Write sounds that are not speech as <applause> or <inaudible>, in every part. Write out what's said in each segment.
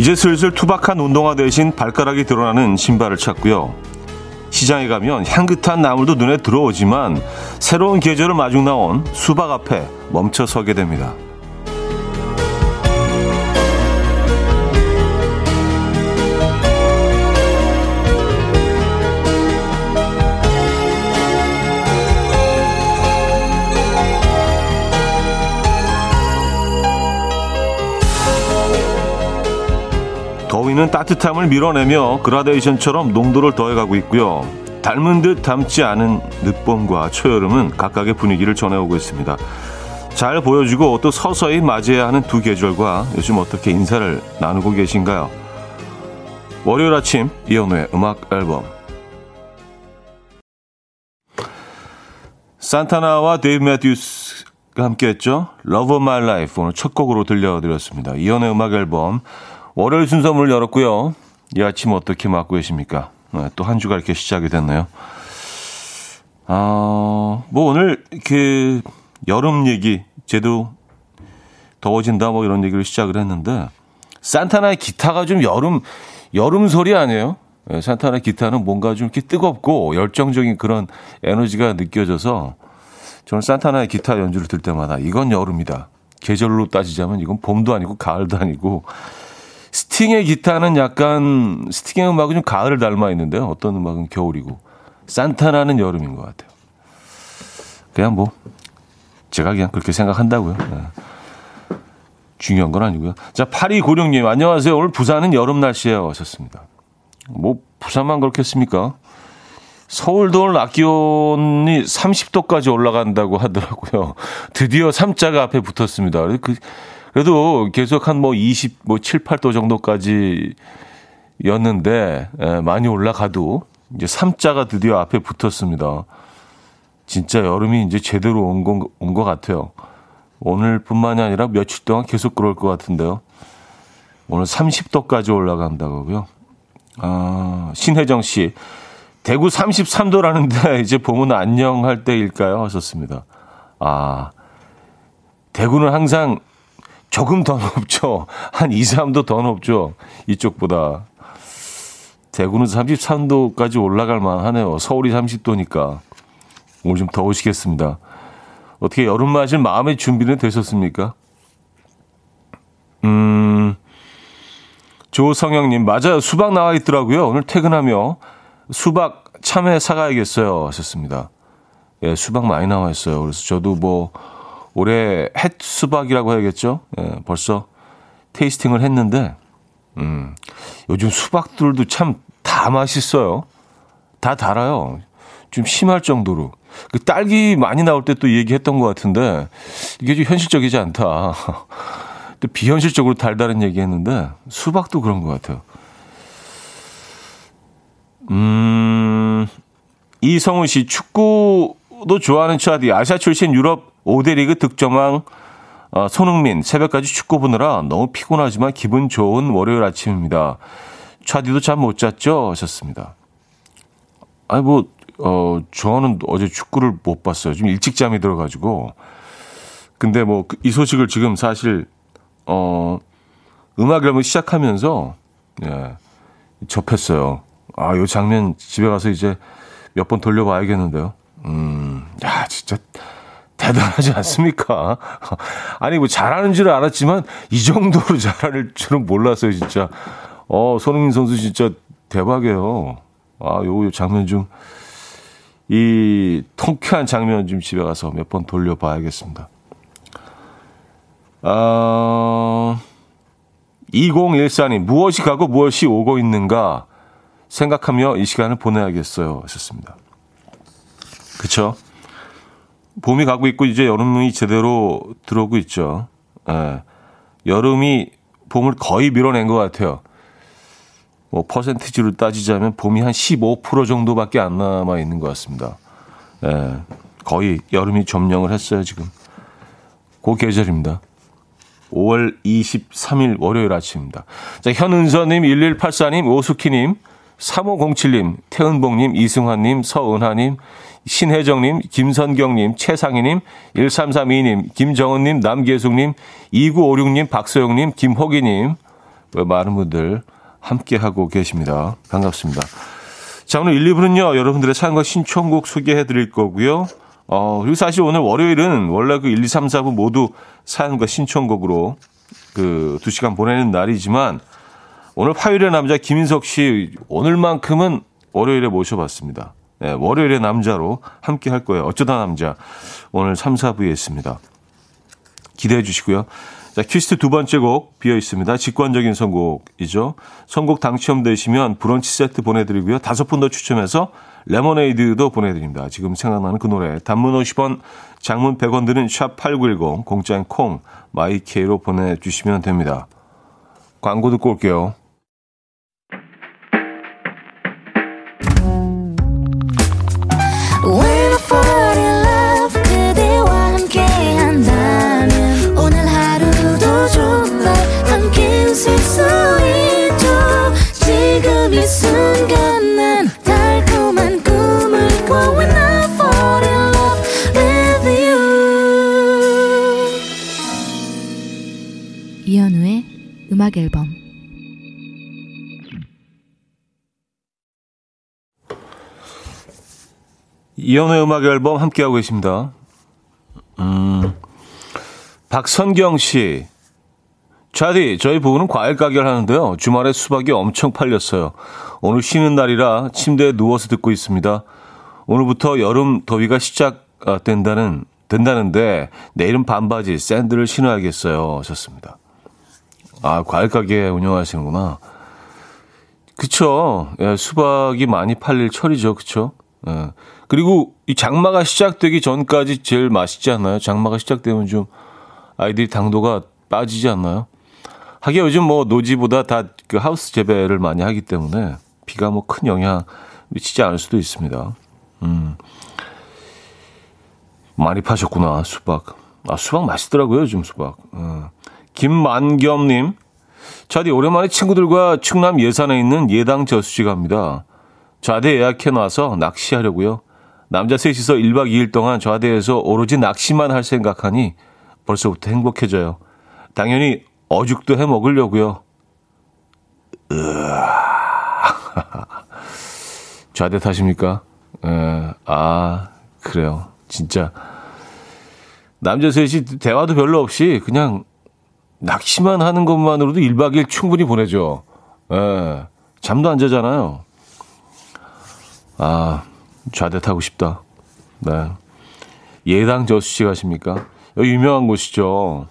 이제 슬슬 투박한 운동화 대신 발가락이 드러나는 신발을 찾고요. 시장에 가면 향긋한 나물도 눈에 들어오지만 새로운 계절을 마중 나온 수박 앞에 멈춰 서게 됩니다. 더위는 따뜻함을 밀어내며 그라데이션처럼 농도를 더해가고 있고요. 닮은 듯 닮지 않은 늦봄과 초여름은 각각의 분위기를 전해오고 있습니다. 잘 보여주고 또 서서히 맞이해야 하는 두 계절과 요즘 어떻게 인사를 나누고 계신가요? 월요일 아침 이현우의 음악 앨범 산타나와 데이브 매튜스가 함께했죠. Of My Life 오늘 첫 곡으로 들려드렸습니다. 이현우의 음악 앨범 월요일 순서 문을 열었고요. 이 아침 어떻게 맞고 계십니까? 네, 또한 주가 이렇게 시작이 됐네요. 아, 뭐 오늘 그 여름 얘기, 쟤도 더워진다 뭐 이런 얘기를 시작을 했는데 산타나의 기타가 좀 여름 여름 소리 아니에요? 네, 산타나의 기타는 뭔가 좀 이렇게 뜨겁고 열정적인 그런 에너지가 느껴져서 저는 산타나의 기타 연주를 들 때마다 이건 여름이다. 계절로 따지자면 이건 봄도 아니고 가을도 아니고 스팅의 기타는 약간 스팅의 음악은 좀 가을을 닮아 있는데요. 어떤 음악은 겨울이고 산타나는 여름인 것 같아요. 그냥 뭐 제가 그냥 그렇게 생각한다고요. 네. 중요한 건 아니고요. 자, 8296님, 안녕하세요. 오늘 부산은 여름 날씨에요. 하셨습니다. 뭐, 부산만 그렇겠습니까? 서울도 오늘 낮 기온이 30도까지 올라간다고 하더라고요. 드디어 3자가 앞에 붙었습니다. 그, 그래도 계속 한 뭐 20, 뭐 7, 8도 정도까지 였는데, 예, 많이 올라가도 이제 3자가 드디어 앞에 붙었습니다. 진짜 여름이 이제 제대로 온 것, 온 것 같아요. 오늘뿐만이 아니라 며칠 동안 계속 그럴 것 같은데요. 오늘 30도까지 올라간다고요. 아, 신혜정 씨. 대구 33도라는데 <laughs> 이제 봄은 안녕할 때일까요? 하셨습니다. 아, 대구는 항상 조금 더 높죠. 한 2, 3도 더 높죠. 이쪽보다. 대구는 33도까지 올라갈 만 하네요. 서울이 30도니까. 오늘 좀 더우시겠습니다. 어떻게 여름 맞을 마음의 준비는 되셨습니까? 음, 조성영님, 맞아요. 수박 나와 있더라고요. 오늘 퇴근하며 수박 참외 사가야겠어요. 하셨습니다. 예, 수박 많이 나와 있어요. 그래서 저도 뭐, 올해 햇 수박이라고 해야겠죠? 예, 벌써 테이스팅을 했는데, 음, 요즘 수박들도 참 다 맛있어요. 다 달아요. 좀 심할 정도로. 그 딸기 많이 나올 때 또 얘기했던 것 같은데, 이게 좀 현실적이지 않다. <laughs> 또 비현실적으로 달다는 얘기 했는데, 수박도 그런 것 같아요. 음, 이성훈 씨, 축구도 좋아하는 차디, 아시아 출신 유럽 5대 리그 득점왕 어, 손흥민 새벽까지 축구 보느라 너무 피곤하지만 기분 좋은 월요일 아침입니다. 차디도 잠 못 잤죠? 하셨습니다. 아니 뭐 어, 저는 어제 축구를 못 봤어요. 좀 일찍 잠이 들어가지고. 근데 뭐이 그 소식을 지금 사실 어 음악 앨범 시작하면서 예, 접했어요. 아, 요 장면 집에 가서 이제 몇 번 돌려봐야겠는데요. 음, 야, 진짜 대단하지 않습니까? <laughs> 아니, 뭐 잘하는 줄 알았지만 이 정도로 잘할 줄은 몰랐어요, 진짜. 어, 손흥민 선수 진짜 대박이에요. 아, 요, 요 장면 좀, 이 통쾌한 장면 좀 집에 가서 몇 번 돌려봐야겠습니다. 아, 2014님, 무엇이 가고 무엇이 오고 있는가 생각하며 이 시간을 보내야겠어요. 하셨습니다. 그쵸? 봄이 가고 있고 이제 여름이 제대로 들어오고 있죠. 예. 여름이 봄을 거의 밀어낸 것 같아요. 뭐 퍼센티지로 따지자면 봄이 한 15% 정도밖에 안 남아 있는 것 같습니다. 예. 거의 여름이 점령을 했어요 지금. 그 계절입니다. 5월 23일 월요일 아침입니다. 자, 현은서님, 1184님, 오수키님, 3507님, 태은봉님, 이승환님, 서은하님, 신혜정님, 김선경님, 최상희님, 1332님, 김정은님, 남계숙님, 2956님, 박소영님, 김호기님, 많은 분들 함께하고 계십니다. 반갑습니다. 자, 오늘 1, 2부는요, 여러분들의 사연과 신청곡 소개해 드릴 거고요. 어, 그리고 사실 오늘 월요일은 원래 그 1, 2, 3, 4부 모두 사연과 신청곡으로 그 2시간 보내는 날이지만 오늘 화요일의 남자 김인석 씨 오늘만큼은 월요일에 모셔봤습니다. 네, 월요일의 남자로 함께 할 거예요. 어쩌다 남자. 오늘 3, 4부에 있습니다. 기대해 주시고요. 자, 퀴스트 두 번째 곡 비어 있습니다. 직관적인 선곡이죠. 선곡 당첨되시면 브런치 세트 보내드리고요. 다섯 분 더 추첨해서 레모네이드도 보내드립니다. 지금 생각나는 그 노래. 단문 50원, 장문 100원 드는 샵8910, 공짜인 콩, 마이케이로 보내주시면 됩니다. 광고 듣고 올게요. 이연의 음악 앨범 함께하고 계십니다. 음, 박선경 씨. 차디, 저희 부부는 과일 가게를 하는데요. 주말에 수박이 엄청 팔렸어요. 오늘 쉬는 날이라 침대에 누워서 듣고 있습니다. 오늘부터 여름 더위가 시작된다는, 된다는데 내일은 반바지, 샌들을 신어야겠어요. 하셨습니다. 아, 과일 가게 운영하시는구나. 그쵸. 예, 수박이 많이 팔릴 철이죠. 그쵸. 예. 그리고 이 장마가 시작되기 전까지 제일 맛있지 않나요? 장마가 시작되면 좀 아이들이 당도가 빠지지 않나요? 하긴 요즘 뭐 노지보다 다 그 하우스 재배를 많이 하기 때문에 비가 뭐 큰 영향 미치지 않을 수도 있습니다. 음. 많이 파셨구나, 수박. 아, 수박 맛있더라고요, 요즘 수박. 어. 김만겸님, 차디 오랜만에 친구들과 충남 예산에 있는 예당 저수지 갑니다. 좌대 예약해놔서 낚시하려고요. 남자 셋이서 1박 2일 동안 좌대에서 오로지 낚시만 할 생각하니 벌써부터 행복해져요. 당연히 어죽도 해 먹으려고요. <laughs> 좌대 타십니까? 에, 아, 그래요. 진짜. 남자 셋이 대화도 별로 없이 그냥 낚시만 하는 것만으로도 1박 2일 충분히 보내죠. 예. 잠도 안 자잖아요. 아, 좌대 타고 싶다. 네. 예당 저수지 가십니까? 여기 유명한 곳이죠.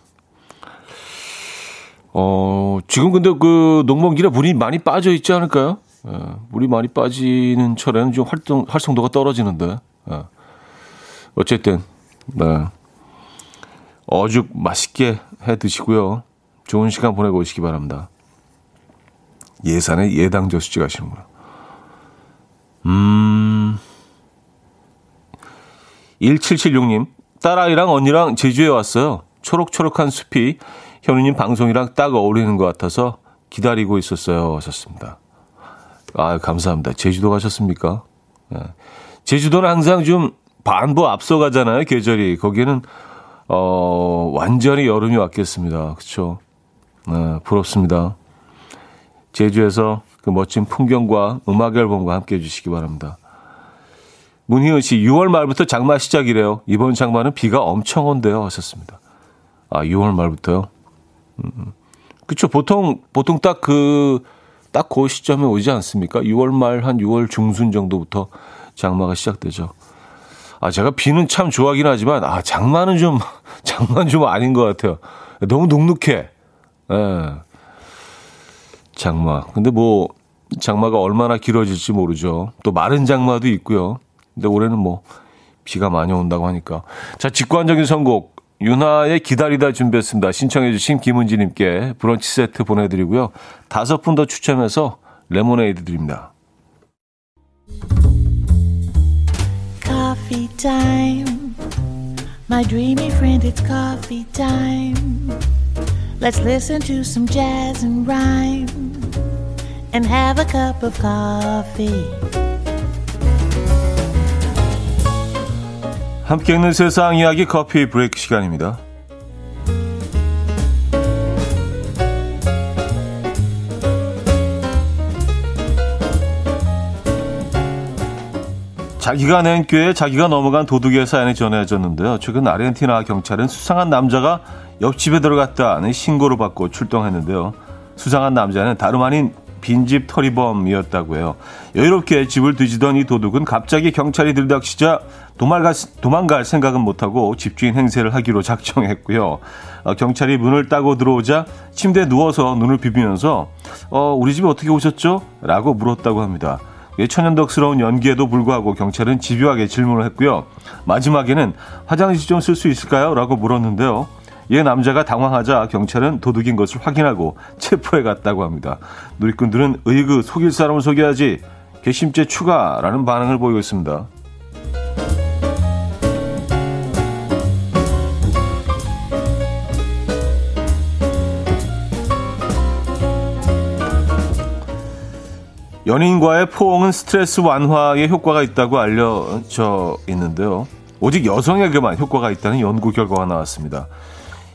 어, 지금 근데 그 농번기라 물이 많이 빠져 있지 않을까요? 예, 물이 많이 빠지는 철에는 좀 활동, 활성도가 떨어지는데. 예. 어쨌든, 네. 어죽 맛있게 해 드시고요. 좋은 시간 보내고 오시기 바랍니다. 예산에 예당 저수지 가시는구나. 음. 1776님, 딸아이랑 언니랑 제주에 왔어요. 초록초록한 숲이 현우님 방송이랑 딱 어울리는 것 같아서 기다리고 있었어요. 하셨습니다. 아, 감사합니다. 제주도 가셨습니까? 네. 제주도는 항상 좀 반보 앞서가잖아요. 계절이. 거기는 어, 완전히 여름이 왔겠습니다. 그쵸? 네, 부럽습니다. 제주에서 그 멋진 풍경과 음악 앨범과 함께 해주시기 바랍니다. 문희은 씨, 6월 말부터 장마 시작이래요. 이번 장마는 비가 엄청 온대요. 하셨습니다. 아, 6월 말부터요? 음, 음. 그쵸. 보통, 보통 딱 그, 딱 그 시점에 오지 않습니까? 6월 말 한 6월 중순 정도부터 장마가 시작되죠. 아, 제가 비는 참 좋아하긴 하지만, 아, 장마는 좀, <laughs> 장마는 좀 아닌 것 같아요. 너무 눅눅해. 예. 장마. 근데 뭐, 장마가 얼마나 길어질지 모르죠. 또 마른 장마도 있고요. 근데 올해는 뭐, 비가 많이 온다고 하니까. 자, 직관적인 선곡. 윤하의 기다리다 준비했습니다. 신청해주신 김은지님께 브런치 세트 보내드리고요. 다섯 분 더 추첨해서 레모네이드 드립니다. Coffee time. My dreamy friend, it's coffee time. Let's listen to some jazz and rhyme and have a cup of coffee. 함께 있는 세상 이야기 커피 브레이크 시간입니다. 자기가 낸 꾀에 자기가 넘어간 도둑의 사연이 전해졌는데요. 최근 아르헨티나 경찰은 수상한 남자가 옆집에 들어갔다는 신고를 받고 출동했는데요. 수상한 남자는 다름 아닌 빈집 털이범이었다고 해요. 여유롭게 집을 뒤지던 이 도둑은 갑자기 경찰이 들닥치자 도망갈, 도망갈 생각은 못하고 집주인 행세를 하기로 작정했고요. 어, 경찰이 문을 따고 들어오자 침대에 누워서 눈을 비비면서 어, 우리 집에 어떻게 오셨죠? 라고 물었다고 합니다. 천연덕스러운 연기에도 불구하고 경찰은 집요하게 질문을 했고요. 마지막에는 화장실 좀 쓸 수 있을까요? 라고 물었는데요. 이 남자가 당황하자 경찰은 도둑인 것을 확인하고 체포해 갔다고 합니다. 누리꾼들은 의그 속일 사람을 속여야지 괘씸죄 추가라는 반응을 보이고 있습니다. 연인과의 포옹은 스트레스 완화에 효과가 있다고 알려져 있는데요. 오직 여성에게만 효과가 있다는 연구 결과가 나왔습니다.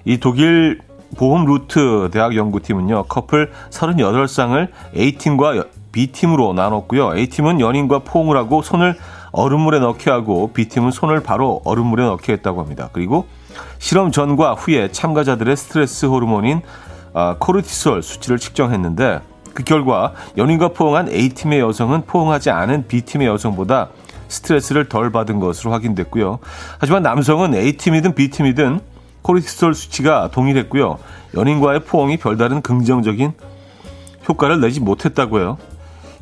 이 독일 보험 루트 대학 연구팀은요, 커플 38쌍을 A팀과 B팀으로 나눴고요. A팀은 연인과 포옹을 하고 손을 얼음물에 넣게 하고 B팀은 손을 바로 얼음물에 넣게 했다고 합니다. 그리고 실험 전과 후에 참가자들의 스트레스 호르몬인 아, 코르티솔 수치를 측정했는데 그 결과 연인과 포옹한 A팀의 여성은 포옹하지 않은 B팀의 여성보다 스트레스를 덜 받은 것으로 확인됐고요. 하지만 남성은 A팀이든 B팀이든 코르티솔 수치가 동일했고요. 연인과의 포옹이 별다른 긍정적인 효과를 내지 못했다고요.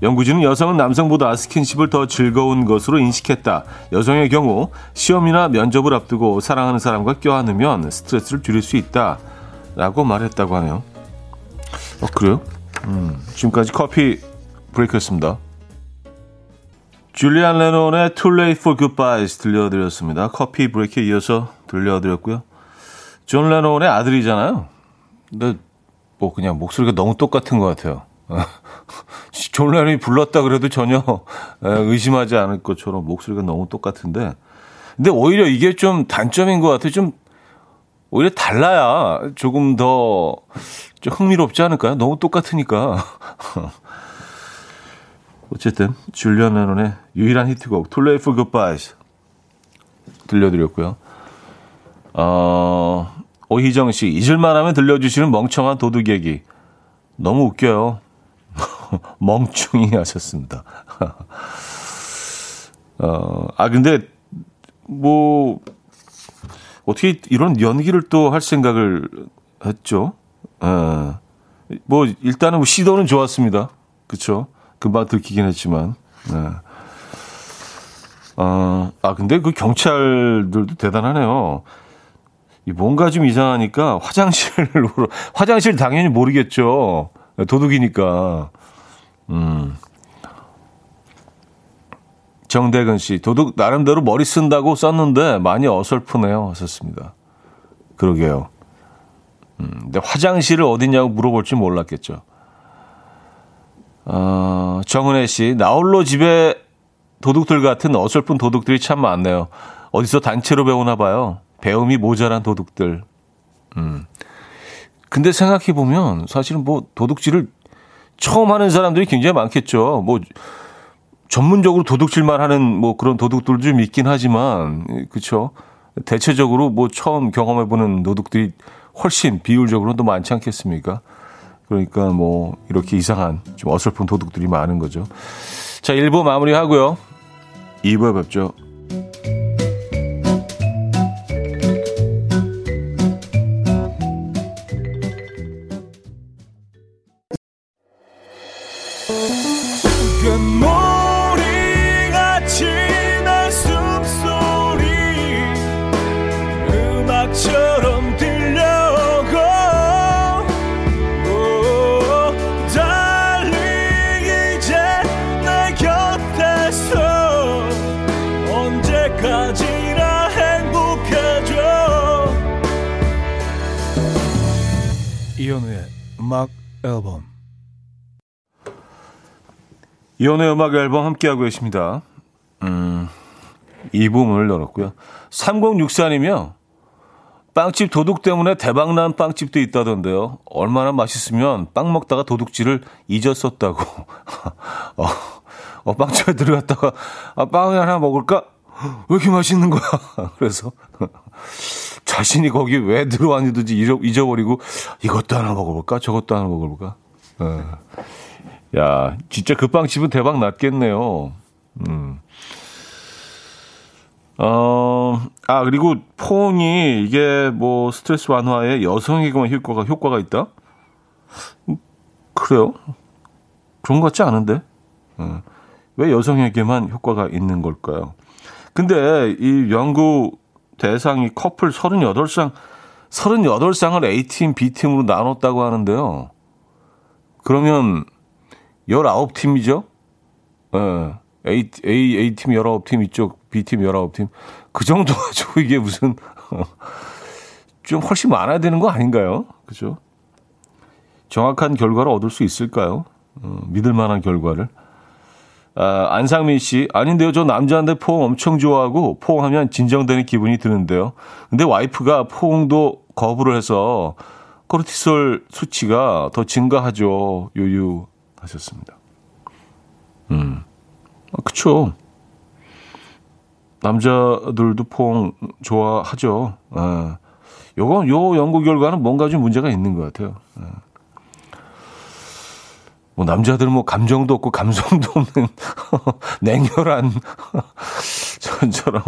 연구진은 여성은 남성보다 스킨십을 더 즐거운 것으로 인식했다. 여성의 경우 시험이나 면접을 앞두고 사랑하는 사람과 껴안으면 스트레스를 줄일 수 있다. 라고 말했다고 하네요. 어, 그래요? 음, 지금까지 커피 브레이크였습니다. 줄리안 레논의 Too Late for Goodbyes 들려드렸습니다. 커피 브레이크에 이어서 들려드렸고요. 존 레논의 아들이잖아요. 근데 뭐 그냥 목소리가 너무 똑같은 것 같아요. <laughs> 존 레논이 불렀다 그래도 전혀 의심하지 않을 것처럼 목소리가 너무 똑같은데 근데 오히려 이게 좀 단점인 것 같아요. 좀 오히려 달라야 조금 더 좀 흥미롭지 않을까요? 너무 똑같으니까. <laughs> 어쨌든 줄리안 레논의 유일한 히트곡 for Goodbyes 들려드렸고요. 어, 오희정 씨 잊을만 하면 들려주시는 멍청한 도둑 얘기 너무 웃겨요. <laughs> 멍충이 하셨습니다. <laughs> 어, 아 근데 뭐 어떻게 이런 연기를 또 할 생각을 했죠? 어, 뭐 일단은 뭐 시도는 좋았습니다. 그렇죠? 금방 들키긴 했지만. 네. 어, 아 근데 그 경찰들도 대단하네요. 이 뭔가 좀 이상하니까 화장실로 <laughs> 화장실 당연히 모르겠죠. 도둑이니까. 음. 정대근 씨, 도둑 나름대로 머리 쓴다고 썼는데 많이 어설프네요. 하셨습니다. 그러게요. 음, 근데 화장실을 어디냐고 물어볼지 몰랐겠죠. 어, 정은혜 씨, 나홀로 집에 도둑들 같은 어설픈 도둑들이 참 많네요. 어디서 단체로 배우나 봐요. 배움이 모자란 도둑들. 음. 근데 생각해 보면 사실은 뭐 도둑질을 처음 하는 사람들이 굉장히 많겠죠. 뭐 전문적으로 도둑질만 하는 뭐 그런 도둑들도 좀 있긴 하지만 그렇죠. 대체적으로 뭐 처음 경험해 보는 도둑들이 훨씬 비율적으로는 더 많지 않겠습니까? 그러니까 뭐 이렇게 이상한 좀 어설픈 도둑들이 많은 거죠. 자, 1부 마무리하고요. 2부에 뵙죠. 앨범 이혼의 음악 앨범 함께하고 계십니다. 음, 2부 문을 열었고요. 3064이며 빵집 도둑 때문에 대박난 빵집도 있다던데요. 얼마나 맛있으면 빵 먹다가 도둑질을 잊었었다고. <laughs> 어, 어, 빵집에 들어갔다가, 아, 빵 하나 먹을까? 왜 이렇게 맛있는 거야? <laughs> 그래서 자신이 거기 왜 들어왔는지 잊어 버리고 이것도 하나 먹어볼까? 저것도 하나 먹어볼까? 예. 야, 진짜 그 빵집은 대박 났겠네요. 음. 어, 아, 그리고 폰이 이게 뭐 스트레스 완화에 여성에게만 효과가, 효과가 있다? 음, 그래요? 그런 것 같지 않은데? 어. 왜 여성에게만 효과가 있는 걸까요? 근데 이 연구 대상이 커플 38쌍, 38쌍을 A팀, B팀으로 나눴다고 하는데요. 그러면 19팀이죠? 예. A, A, A팀 19팀, 이쪽 B팀 19팀. 그 정도 가지고 이게 무슨, <laughs> 좀 훨씬 많아야 되는 거 아닌가요? 그죠? 정확한 결과를 얻을 수 있을까요? 어, 믿을 만한 결과를. 아, 안상민 씨, 아닌데요. 저 남자인데 포옹 엄청 좋아하고 포옹하면 진정되는 기분이 드는데요. 근데 와이프가 포옹도 거부를 해서 코르티솔 수치가 더 증가하죠. 요유 하셨습니다. 음. 아, 그쵸. 남자들도 포옹 좋아하죠. 아, 요건, 요 연구 결과는 뭔가 좀 문제가 있는 것 같아요. 아. 뭐 남자들은 뭐 감정도 없고 감성도 없는 <laughs> 냉혈한 <laughs> 전처럼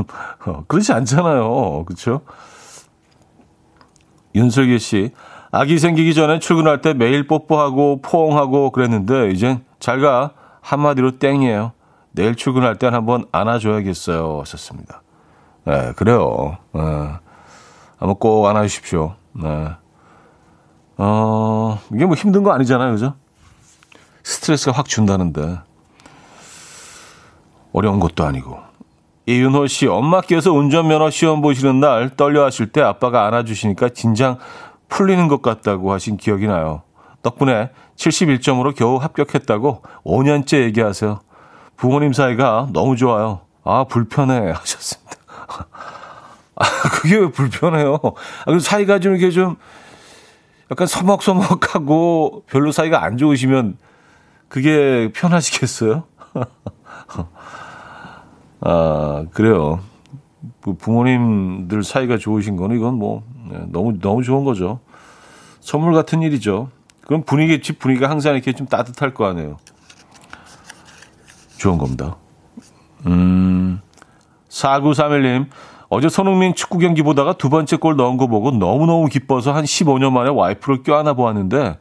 어, 그렇지 않잖아요. 그렇죠? 윤슬기 씨 아기 생기기 전에 출근할 때 매일 뽀뽀하고 포옹하고 그랬는데 이젠 잘가 한마디로 땡이에요. 내일 출근할 땐 한번 안아줘야겠어요. 하셨습니다. 네, 그래요. 네. 한번 꼭 안아주십시오. 네. 어, 이게 뭐 힘든 거 아니잖아요. 그죠? 스트레스가 확 준다는데. 어려운 것도 아니고. 이윤호 씨, 엄마께서 운전면허 시험 보시는 날 떨려 하실 때 아빠가 안아주시니까 긴장 풀리는 것 같다고 하신 기억이 나요. 덕분에 71점으로 겨우 합격했다고 5년째 얘기하세요. 부모님 사이가 너무 좋아요. 아, 불편해. 하셨습니다. <laughs> 아, 그게 왜 불편해요? 아, 그 사이가 좀 이렇게 좀 약간 서먹서먹하고 별로 사이가 안 좋으시면 그게 편하시겠어요? <laughs> 아, 그래요. 부모님들 사이가 좋으신 거는 이건 뭐 네, 너무 너무 좋은 거죠. 선물 같은 일이죠. 그럼 분위기 집 분위기가 항상 이렇게 좀 따뜻할 거 아니에요. 좋은 겁니다. 음. 4931님, 어제 손흥민 축구 경기 보다가 두 번째 골 넣은 거 보고 너무너무 기뻐서 한 15년 만에 와이프를 껴안아 보았는데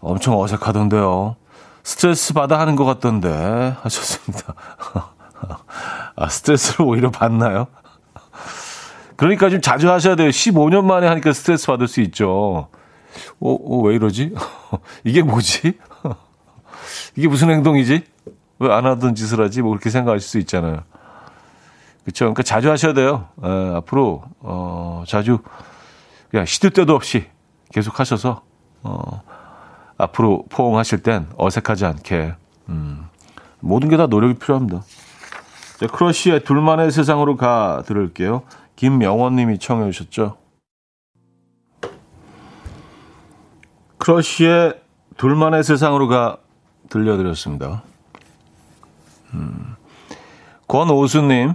엄청 어색하던데요. 스트레스 받아 하는 것 같던데 하셨습니다. <laughs> 아, 스트레스를 오히려 받나요? 그러니까 좀 자주 하셔야 돼요. 15년 만에 하니까 스트레스 받을 수 있죠. 어, 어 왜 이러지? <laughs> 이게 뭐지? <laughs> 이게 무슨 행동이지? 왜 안 하던 짓을 하지? 뭐 그렇게 생각하실 수 있잖아요. 그렇죠. 그러니까 자주 하셔야 돼요. 에, 앞으로 어, 자주 그냥 시도 때도 없이 계속 하셔서 어, 앞으로 포옹하실 땐 어색하지 않게 음, 모든 게 다 노력이 필요합니다. 자, 크러쉬의 둘만의 세상으로 가 들을게요. 김명원님이 청해 주셨죠. 크러쉬의 둘만의 세상으로 가 들려드렸습니다. 음. 권오수님,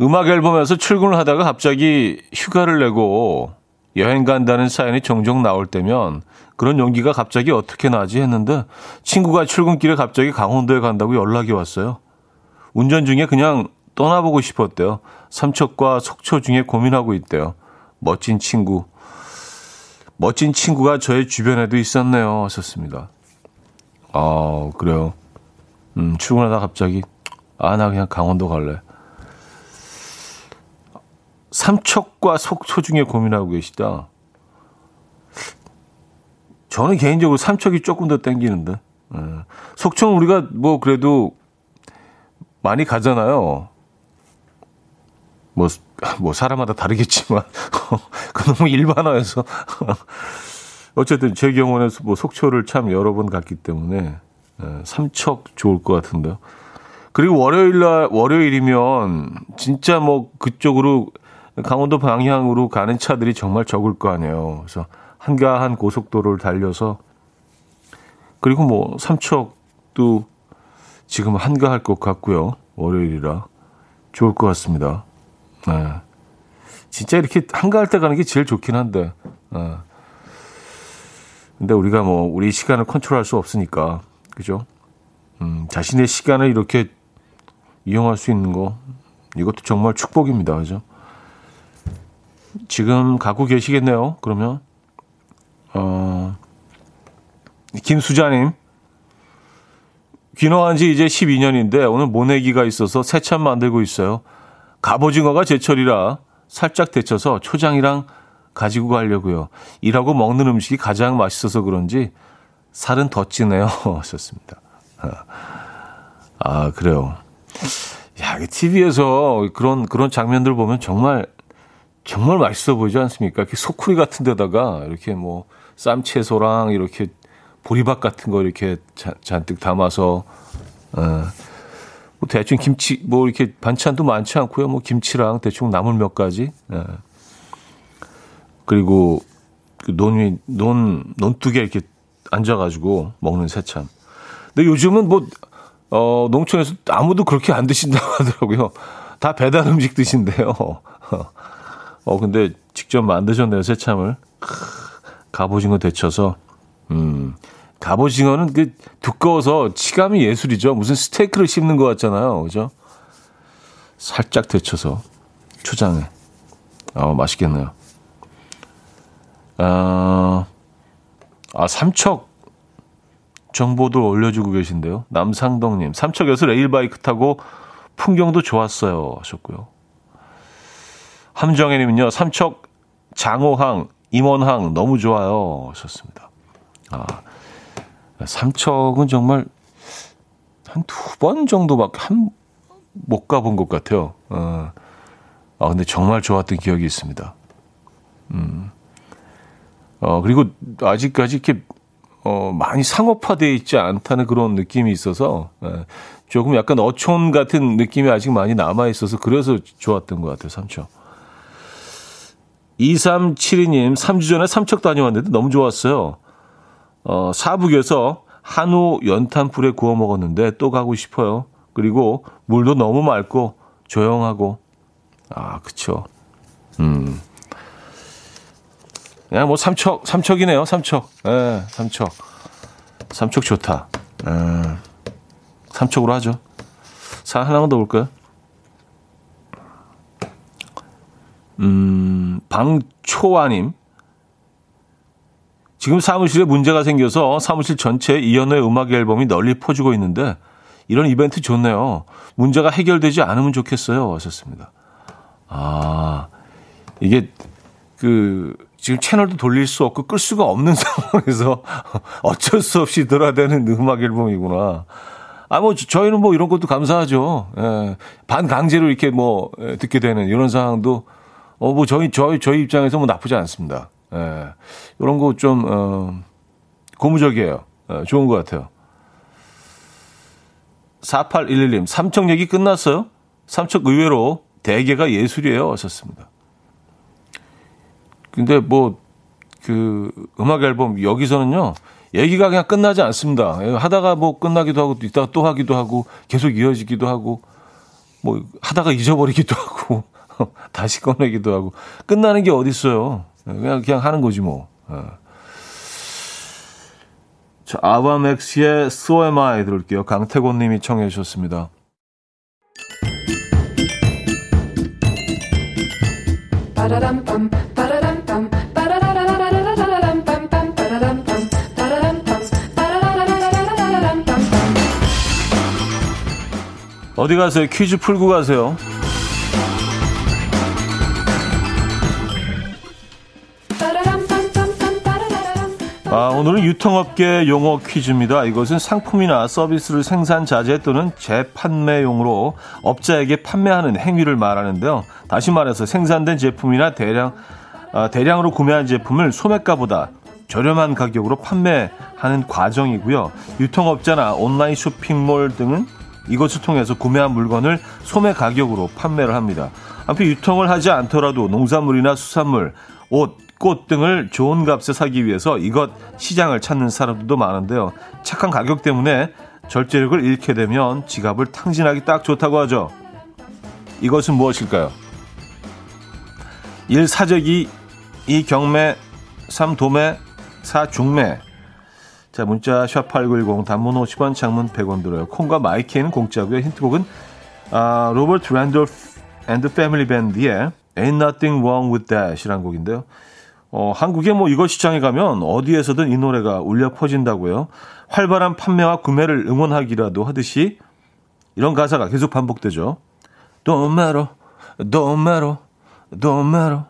음악 앨범에서 출근을 하다가 갑자기 휴가를 내고 여행 간다는 사연이 종종 나올 때면 그런 용기가 갑자기 어떻게 나지 했는데 친구가 출근길에 갑자기 강원도에 간다고 연락이 왔어요. 운전 중에 그냥 떠나보고 싶었대요. 삼척과 속초 중에 고민하고 있대요. 멋진 친구. 멋진 친구가 저의 주변에도 있었네요. 하셨습니다. 아, 그래요. 음, 출근하다 갑자기, 아, 나 그냥 강원도 갈래. 삼척과 속초 중에 고민하고 계시다. 저는 개인적으로 삼척이 조금 더 땡기는데. 예. 속초는 우리가 뭐 그래도 많이 가잖아요. 뭐, 뭐 사람마다 다르겠지만 <laughs> 그 너무 일반화해서 어쨌든 제 경우는 뭐 속초를 참 여러 번 갔기 때문에 예, 삼척 좋을 것 같은데요. 그리고 월요일 날 월요일이면 진짜 뭐 그쪽으로 강원도 방향으로 가는 차들이 정말 적을 거 아니에요. 그래서 한가한 고속도로를 달려서 그리고 뭐 삼척도 지금 한가할 것 같고요. 월요일이라 좋을 것 같습니다. 네. 진짜 이렇게 한가할 때 가는 게 제일 좋긴 한데. 네. 근데 우리가 뭐 우리 시간을 컨트롤할 수 없으니까 그죠? 음, 자신의 시간을 이렇게 이용할 수 있는 거 이것도 정말 축복입니다. 그죠? 지금 갖고 계시겠네요. 그러면 어 김수자님 귀농한 지 이제 12년인데 오늘 모내기가 있어서 새참 만들고 있어요. 갑오징어가 제철이라 살짝 데쳐서 초장이랑 가지고 가려고요. 일하고 먹는 음식이 가장 맛있어서 그런지 살은 더 찌네요. <laughs> 하셨습니다. 아, 그래요. 야, TV에서 그런, 그런 장면들 보면 정말, 정말 맛있어 보이지 않습니까? 이렇게 소쿠리 같은 데다가 이렇게 뭐, 쌈채소랑 이렇게 보리밥 같은 거 이렇게 자, 잔뜩 담아서, 어, 뭐 대충 김치, 뭐 이렇게 반찬도 많지 않고요. 뭐 김치랑 대충 나물 몇 가지. 예. 그리고 그 논, 논, 논두개 이렇게 앉아가지고 먹는 새참. 근데 요즘은 뭐, 어, 농촌에서 아무도 그렇게 안 드신다고 하더라고요. 다 배달 음식 드신대요. <laughs> 어, 근데 직접 만드셨네요, 새참을. 갑오징어 데쳐서. 음, 갑오징어는 그 두꺼워서 치감이 예술이죠. 무슨 스테이크를 씹는 것 같잖아요. 그죠? 살짝 데쳐서 초장에. 어, 맛있겠네요. 아, 아, 삼척 정보도 올려주고 계신데요. 남상동님, 삼척에서 레일바이크 타고 풍경도 좋았어요. 하셨고요. 함정혜님은요, 삼척 장호항, 임원항 너무 좋아요. 하셨습니다. 아, 삼척은 정말 한 두 번 정도밖에 한, 못 가본 것 같아요. 어, 아, 근데 정말 좋았던 기억이 있습니다. 음. 어, 그리고 아직까지 이렇게 어, 많이 상업화되어 있지 않다는 그런 느낌이 있어서 예, 조금 약간 어촌 같은 느낌이 아직 많이 남아 있어서 그래서 좋았던 것 같아요, 삼척. 2372님, 3주 전에 삼척 다녀왔는데 너무 좋았어요. 어, 사북에서 한우 연탄불에 구워 먹었는데 또 가고 싶어요. 그리고 물도 너무 맑고 조용하고. 아, 그쵸. 음. 그냥 뭐 삼척, 삼척이네요. 삼척. 예, 네, 삼척. 삼척 좋다. 에, 예. 삼척으로 하죠. 사 하나만 더 볼까요? 음, 방초아님. 지금 사무실에 문제가 생겨서 사무실 전체에 이현우의 음악 앨범이 널리 퍼지고 있는데 이런 이벤트 좋네요. 문제가 해결되지 않으면 좋겠어요. 하셨습니다. 아, 이게 그 지금 채널도 돌릴 수 없고 끌 수가 없는 <laughs> 상황에서 어쩔 수 없이 들어야 되는 음악 앨범이구나. 아, 뭐, 저희는 뭐 이런 것도 감사하죠. 예. 반강제로 이렇게 뭐, 예, 듣게 되는 이런 상황도, 어, 뭐, 저희, 저희, 저희 입장에서 뭐 나쁘지 않습니다. 예. 이런 거 좀, 어, 고무적이에요. 예, 좋은 것 같아요. 4811님, 삼척 얘기 끝났어요? 삼척 의외로 대게가 예술이에요. 하셨습니다. 근데 뭐, 그, 음악 앨범, 여기서는요, 얘기가 그냥 끝나지 않습니다. 하다가 뭐 끝나기도 하고, 이따가 또 하기도 하고, 계속 이어지기도 하고, 뭐, 하다가 잊어버리기도 하고, <laughs> 다시 꺼내기도 하고, 끝나는 게 어딨어요. 그냥, 그냥 하는 거지 뭐. 어. 자, 아바맥스의 So Am I 들을게요. 강태곤 님이 청해 주셨습니다. 어디 가세요? 퀴즈 풀고 가세요. 아, 오늘은 유통업계 용어 퀴즈입니다. 이것은 상품이나 서비스를 생산, 자재 또는 재판매용으로 업자에게 판매하는 행위를 말하는데요. 다시 말해서 생산된 제품이나 대량, 아, 대량으로 구매한 제품을 소매가보다 저렴한 가격으로 판매하는 과정이고요. 유통업자나 온라인 쇼핑몰 등은 이것을 통해서 구매한 물건을 소매 가격으로 판매를 합니다. 한편 유통을 하지 않더라도 농산물이나 수산물, 옷, 꽃 등을 좋은 값에 사기 위해서 이것 시장을 찾는 사람들도 많은데요. 착한 가격 때문에 절제력을 잃게 되면 지갑을 탕진하기 딱 좋다고 하죠. 이것은 무엇일까요? 1. 사재기 2. 경매 3. 도매 4. 중매 자 문자 샵8910 단문 50원 장문 100원 들어요. 콩과 마이케이는 공짜고요. 힌트곡은 아, 로버트 랜돌프 앤드 패밀리 밴드의 Ain't Nothing Wrong With That 이란 곡인데요. 어, 한국에 뭐 이거 시장에 가면 어디에서든 이 노래가 울려 퍼진다고요. 활발한 판매와 구매를 응원하기라도 하듯이 이런 가사가 계속 반복되죠. Don't matter, don't matter, don't matter.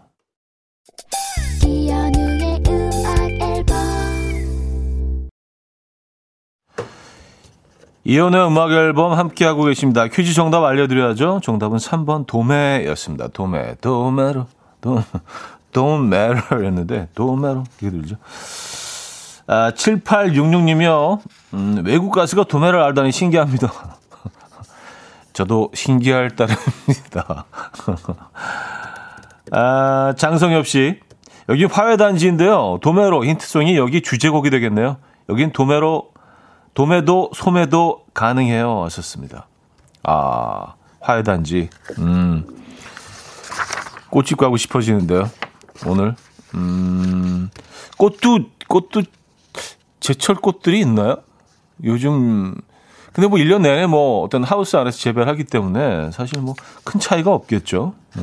이연의 음악 앨범 함께하고 계십니다. 퀴즈 정답 알려드려야죠. 정답은 3번 도매였습니다. 도매. 도매로. 도, don't matter 였는데, don't matter. 이게 들리죠? 아, 7866님이요. 음, 외국 가수가 도매를 알다니 신기합니다. <laughs> 저도 신기할 따름입니다. <laughs> 아, 장성엽 씨. 여기 화훼단지인데요. 도매로 힌트송이 여기 주제곡이 되겠네요. 여긴 도매로, 도매도, 소매도 가능해요. 하셨습니다. 아, 화훼단지. 음, 꽃집 가고 싶어지는데요. 오늘. 음, 꽃도, 꽃도 제철 꽃들이 있나요? 요즘, 근데 뭐 1년 내내 뭐 어떤 하우스 안에서 재배를 하기 때문에 사실 뭐 큰 차이가 없겠죠. 네.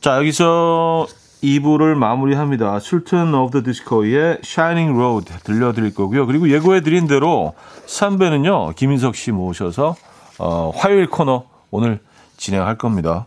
자, 여기서 2부를 마무리합니다. 술탄 오브 더 디스코의 Shining Road 들려드릴 거고요. 그리고 예고해드린 대로 3부에는요, 김인석 씨 모셔서 어, 화요일 코너 오늘 진행할 겁니다.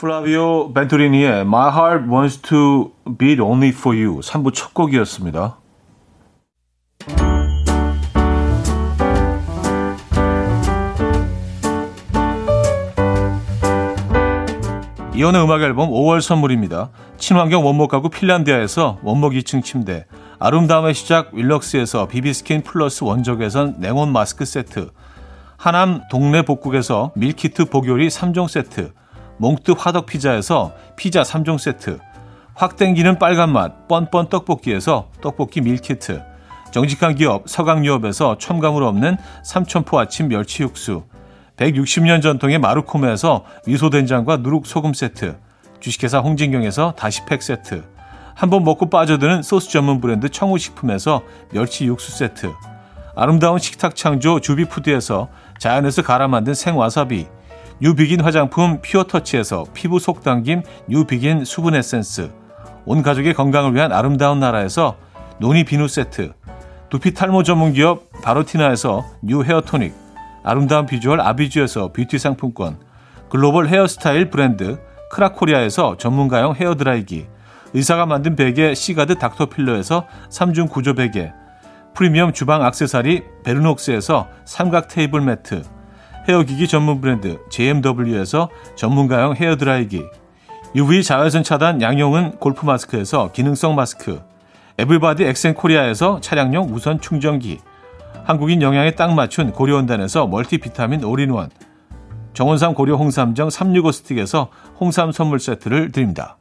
플라비오 벤토리니의 My Heart Wants to Beat Only for You 3부 첫 곡이었습니다. 이현우의 음악 앨범 5월 선물입니다. 친환경 원목 가구 핀란디아에서 원목 2층 침대, 아름다움의 시작 윌럭스에서 비비스킨 플러스 원적외선 냉온 마스크 세트, 하남 동네 복국에서 밀키트 복요리 3종 세트, 몽뜨 화덕 피자에서 피자 3종 세트, 확 땡기는 빨간 맛 뻔뻔 떡볶이에서 떡볶이 밀키트, 정직한 기업 서강유업에서 첨가물 없는 삼천포 아침 멸치 육수, 160년 전통의 마루코메에서 미소된장과 누룩소금 세트, 주식회사 홍진경에서 다시팩 세트, 한번 먹고 빠져드는 소스 전문 브랜드 청우식품에서 멸치 육수 세트, 아름다운 식탁 창조 주비푸드에서 자연에서 갈아 만든 생와사비, 뉴비긴 화장품 퓨어터치에서 피부 속당김 뉴비긴 수분 에센스, 온 가족의 건강을 위한 아름다운 나라에서 노니 비누 세트, 두피 탈모 전문 기업 바로티나에서 뉴 헤어 토닉, 아름다운 비주얼 아비주에서 뷰티 상품권, 글로벌 헤어스타일 브랜드 크라코리아에서 전문가용 헤어드라이기, 의사가 만든 베개 시가드 닥터필러에서 3중 구조 베개, 프리미엄 주방 악세사리 베르녹스에서 삼각 테이블 매트, 헤어기기 전문 브랜드 JMW에서 전문가용 헤어드라이기, UV 자외선 차단 양용은 골프 마스크에서 기능성 마스크, 에블바디 엑센코리아에서 차량용 무선 충전기, 한국인 영양에 딱 맞춘 고려원단에서 멀티비타민 올인원, 정원삼 고려 홍삼정 365 스틱에서 홍삼 선물 세트를 드립니다.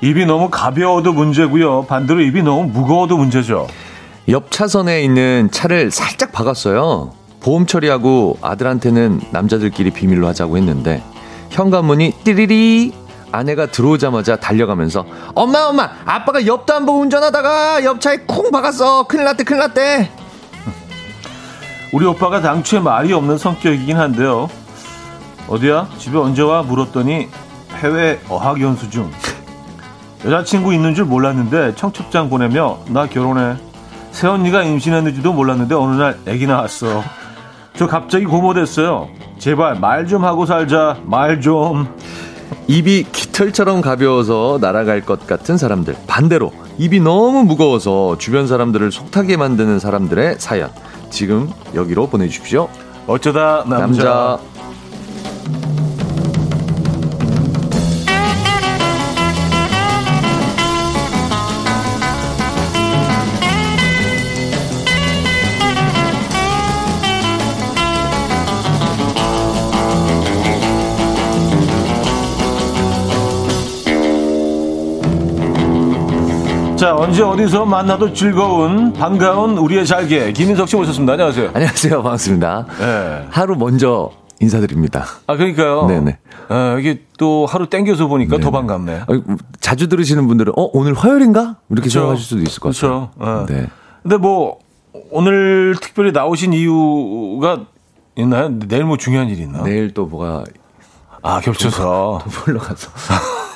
입이 너무 가벼워도 문제고요. 반대로 입이 너무 무거워도 문제죠. 옆 차선에 있는 차를 살짝 박았어요. 보험 처리하고 아들한테는 남자들끼리 비밀로 하자고 했는데 현관문이 띠리리 아내가 들어오자마자 달려가면서 엄마 엄마 아빠가 옆도 안 보고 운전하다가 옆차에 콩 박았어 큰일 났대 큰일 났대 우리 오빠가 당초에 말이 없는 성격이긴 한데요 어디야 집에 언제 와 물었더니 해외 어학 연수 중 여자친구 있는 줄 몰랐는데 청첩장 보내며 나 결혼해. 새언니가 임신했는지도 몰랐는데 어느 날 아기 나왔어. 저 갑자기 고모됐어요. 제발 말 좀 하고 살자. 말 좀. 입이 깃털처럼 가벼워서 날아갈 것 같은 사람들. 반대로 입이 너무 무거워서 주변 사람들을 속타게 만드는 사람들의 사연. 지금 여기로 보내주십시오. 어쩌다 남자. 남자. 자, 언제 어디서 만나도 즐거운 반가운 우리의 잘게 김인석 씨 모셨습니다. 안녕하세요. 안녕하세요. 반갑습니다. 네. 하루 먼저 인사드립니다. 아, 그러니까요. 네네. 아, 이게 또 하루 땡겨서 보니까 네네. 더 반갑네. 아, 자주 들으시는 분들은, 어, 오늘 화요일인가? 이렇게. 생각하실 수도 있을 것 같아요. 그렇죠. 네. 네. 근데 뭐, 오늘 특별히 나오신 이유가 있나요? 내일 뭐 중요한 일이 있나? 내일 또 뭐가. 아, 겹쳐서. 돈 벌러 가서. <laughs>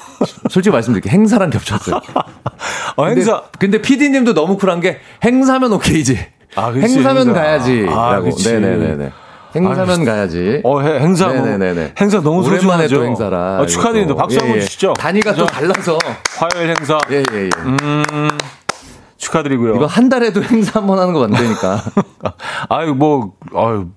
솔직히 말씀드릴게요. 행사랑 겹쳤어요. <laughs> 어, 행사. 근데, 근데 PD님도 너무 쿨한 게 행사면 오케이지. 아, 그치, 행사면 행사. 가야지. 아, 라고. 네네네네. 행사면 아, 가야지. 어, 행사. 네네네. 행사 너무 오랜만에 또 행사라. 아, 축하드립니다. 박수 한번 예, 예. 주시죠. 단위가 또 달라서. 화요일 행사. 예, 예, 예. 음, 축하드리고요. 이거 한 달에도 행사 한 번 하는 거 맞다니까. <laughs> 아유, 뭐, 아유,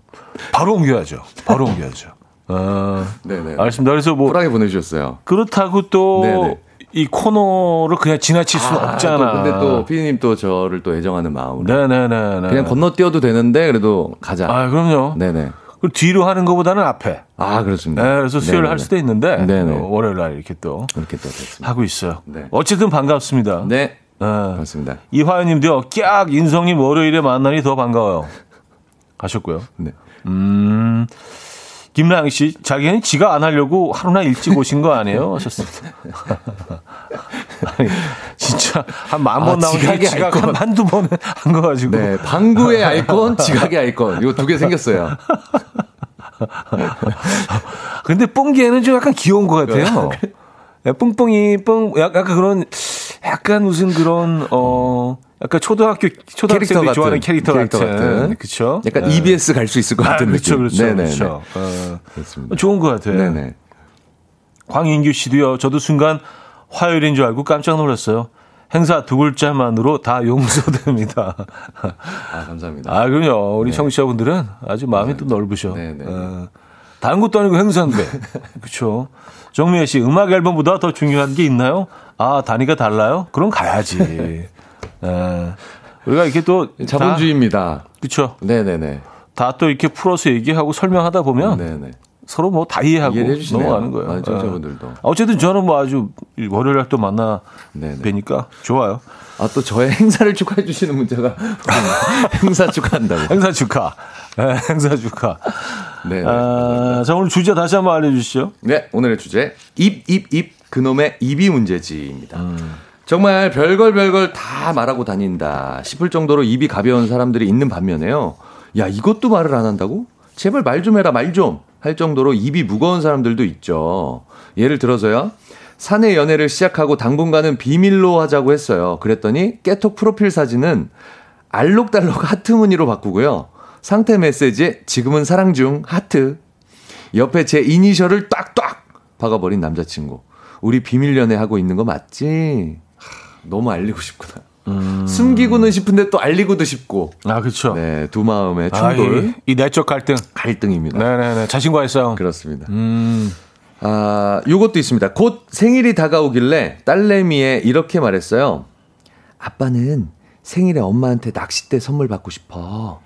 바로 옮겨야죠. 바로 옮겨야죠. 아, 네네. 알겠습니다. 그래서 뭐. 쿨하게 보내주셨어요. 그렇다고 또. 네네. 이 코너를 그냥 지나칠 수는 아, 없잖아. 또 근데 또 피디님 또 저를 또 애정하는 마음으로. 네네네. 그냥 건너뛰어도 되는데 그래도 가자. 아 그럼요. 네네. 그 뒤로 하는 것보다는 앞에. 아 그렇습니다. 네, 그래서 수요일 할 수도 있는데 네네. 어, 월요일 날 이렇게 또 이렇게 또 됐습니다. 하고 있어요. 네. 어쨌든 반갑습니다. 네. 네. 반갑습니다. 이화연님도요. 깍 인성님 월요일에 만나니 더 반가워요. 하셨고요. 네. 음. 김나영 씨, 자기는 지가 안 하려고 하루나 일찍 오신 거 아니에요? 하셨습니다. <laughs> 아니, 진짜 한 만번 아, 나온 게 지각 한 한두 번한거 가지고. 네, 방구의 아이콘, <laughs> 지각의 아이콘. 이거 두 개 생겼어요. 근데 뽕기에는 좀 약간 귀여운 것 같아요. 네, 뽕뽕이 뽕 약간 그런 약간 무슨 그런 어 약간 초등학교 초등학생들이 좋아하는 캐릭터, 캐릭터 같은, 같은. 그렇죠. 약간 네. EBS 갈 수 있을 것 같은 아, 그렇죠, 느낌. 그렇죠, 그렇죠. 어, 그렇습니다. 좋은 것 같아요. 네네. 광인규 씨도요. 저도 순간 화요일인 줄 알고 깜짝 놀랐어요. 행사 두 글자만으로 다 용서됩니다. 아, 감사합니다. 아, 그럼요. 우리 네. 청취자분들은 아주 마음이 네. 또 넓으셔. 네네. 어, 다른 것도 아니고 행사인데. <laughs> 그렇죠. 정미애 씨, 음악 앨범보다 더 중요한 게 있나요? 아, 단위가 달라요? 그럼 가야지. 예. 우리가 이렇게 또 자본주의입니다. 그렇죠. 네네네. 다 또 이렇게 풀어서 얘기하고 설명하다 보면 네네. 서로 뭐 다 이해하고 넘어가는 거예요. 많은 청자분들도. 예. 어쨌든 저는 뭐 아주 월요일 날 또 만나 네네. 뵈니까 좋아요. 아 또 저의 행사를 축하해 주시는 문자가 <laughs> 행사 축하한다고. 행사 축하. 네, 행사 축하. 네. 아, 자 오늘 주제 다시 한번 알려주시죠. 네, 오늘의 주제 입 입 입 그놈의 입이 문제지입니다. 음. 정말 별걸 별걸 다 말하고 다닌다 싶을 정도로 입이 가벼운 사람들이 있는 반면에요. 야, 이것도 말을 안 한다고? 제발 말 좀 해라, 말 좀. 할 정도로 입이 무거운 사람들도 있죠. 예를 들어서요. 사내 연애를 시작하고 당분간은 비밀로 하자고 했어요. 그랬더니 깨톡 프로필 사진은 알록달록 하트 무늬로 바꾸고요. 상태 메시지에 지금은 사랑 중 하트. 옆에 제 이니셜을 딱딱 박아버린 남자친구. 우리 비밀 연애 하고 있는 거 맞지? 너무 알리고 싶구나. 음. 숨기고는 싶은데 또 알리고도 싶고. 아, 그렇죠. 네, 두 마음의 충돌. 아, 이, 이, 내적 갈등. 갈등입니다. 네 네 네. 자신과의 싸움. 그렇습니다. 음. 아, 요것도 있습니다. 곧 생일이 다가오길래 딸내미에 이렇게 말했어요. 아빠는 생일에 엄마한테 낚싯대 선물 받고 싶어.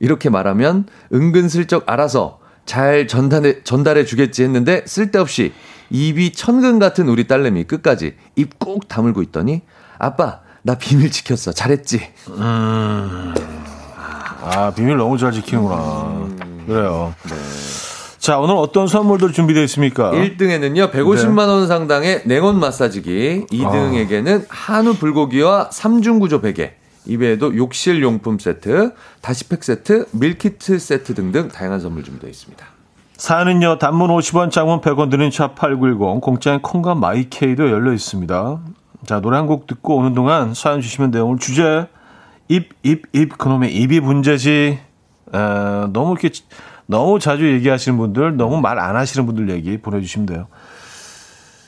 이렇게 말하면 은근슬쩍 알아서 잘 전달해, 전달해 주겠지 했는데 쓸데없이 입이 천근 같은 우리 딸내미 끝까지 입 꾹 다물고 있더니 아빠 나 비밀 지켰어 잘했지. 음. 아 비밀 너무 잘 지키는구나. 음. 그래요. 네. 자, 오늘 어떤 선물들 준비되어 있습니까? 1등에는요, 150만 원 상당의 냉온 마사지기, 2등에게는 한우 불고기와 3중 구조 베개, 이외에도 욕실 용품 세트, 다시팩 세트, 밀키트 세트 등등 다양한 선물 준비되어 있습니다. 사연은요, 단문 50원, 장문 100원 드는 샵8910, 공짜인 콩과 마이케이도 열려 있습니다. 자, 노래 한 곡 듣고 오는 동안 사연 주시면 돼요. 오늘 주제, 입, 입, 입, 그놈의 입이 문제지. 에, 너무 이렇게, 너무 자주 얘기하시는 분들, 너무 말 안 하시는 분들 얘기 보내주시면 돼요.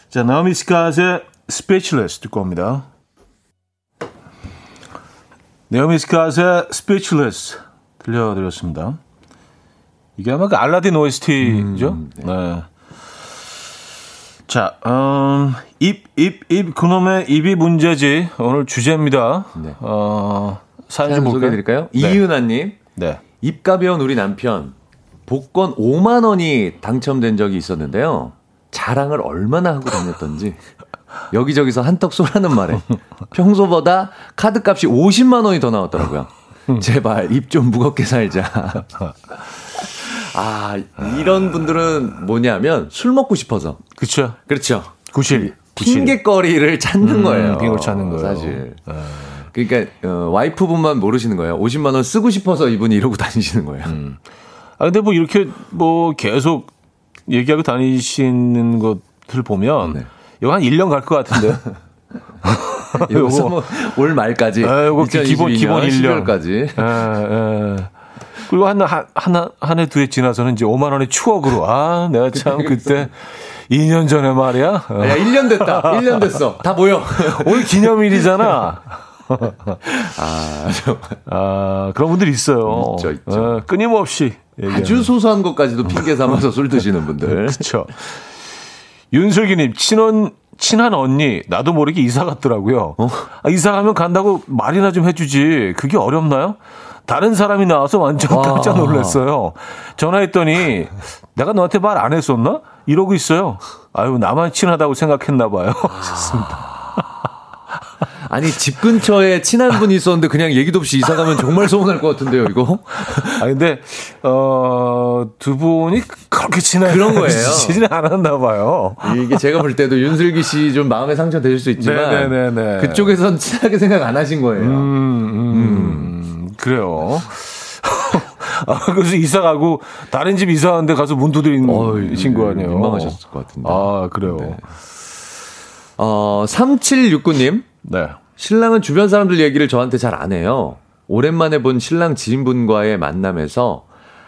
자, 나오미 스카즈의 Speechless 듣고 옵니다. 네오미 스카즈의 Speechless 들려드렸습니다. 이게 아마 그 알라딘 OST죠? 음, 네. 네. 자, 음, 입, 입, 입, 그놈의 입이 문제지. 오늘 주제입니다. 네. 어, 사연 좀 소개해드릴까요? 네. 이윤아님. 네. 입 가벼운 우리 남편. 복권 5만 원이 당첨된 적이 있었는데요. 자랑을 얼마나 하고 다녔던지 <laughs> 여기저기서 한턱 쏘라는 말에 평소보다 카드값이 50만 원이 더 나왔더라고요. <laughs> 제발 입 좀 무겁게 살자. <laughs> 아, 이런 분들은 뭐냐면 술 먹고 싶어서. 그렇죠. 그렇죠. 구실. 핑계거리를 찾는 음, 거예요. 핑계를 찾는 거예요. 사실. 네. 그러니까 어, 와이프분만 모르시는 거예요. 50만 원 쓰고 싶어서 이분이 이러고 <laughs> 다니시는 거예요. 음. 아 근데 뭐 이렇게 뭐 계속 얘기하고 다니시는 것들 보면 네. 이거 한 1년 갈 것 같은데. <laughs> <laughs> 요거 올 말까지. 아, 요거 기본 기본 1년까지. 에, 에. 그리고 한, 한, 한 해, 두해 지나서는 이제 5만 원의 추억으로, 아, 내가 <laughs> 참 그때 2년 전에 말이야. 야, 1년 됐다. 1년 됐어. 다 모여. <laughs> 오늘 기념일이잖아. <laughs> 아, 아, 그런 분들 있어요. 있죠, 있죠. 어, 끊임없이. 얘기하는. 아주 소소한 것까지도 핑계 삼아서 술 드시는 분들. 그렇죠. 윤슬기님, 친언, 친한 언니, 나도 모르게 이사 갔더라고요. 어? 아, 이사 가면 간다고 말이나 좀 해주지. 그게 어렵나요? 다른 사람이 나와서 완전 와. 깜짝 놀랐어요. 전화했더니 내가 너한테 말 안 했었나? 이러고 있어요. 아유, 나만 친하다고 생각했나 봐요. 좋습니다. 아니 집 근처에 친한 분이 있었는데 그냥 얘기도 없이 이사 가면 정말 서운할 것 같은데요, 이거. 아 근데 어두 분이 그렇게 친한 그런 거예요. <laughs> 친지 않았나 봐요. 이게 제가 볼 때도 윤슬기 씨 좀 마음에 상처 되실 수 있지만 네네네네. 그쪽에선 친하게 생각 안 하신 거예요. 음, 음, 음. 그래요. <laughs> 아, 그래서 이사 가고 다른 집 이사 하는데 가서 문 두드리신 거 아니에요? 민망하셨을 것 같은데. 아, 그래요. 네. 어, 3769님. 네. 신랑은 주변 사람들 얘기를 저한테 잘 안 해요. 오랜만에 본 신랑 지인분과의 만남에서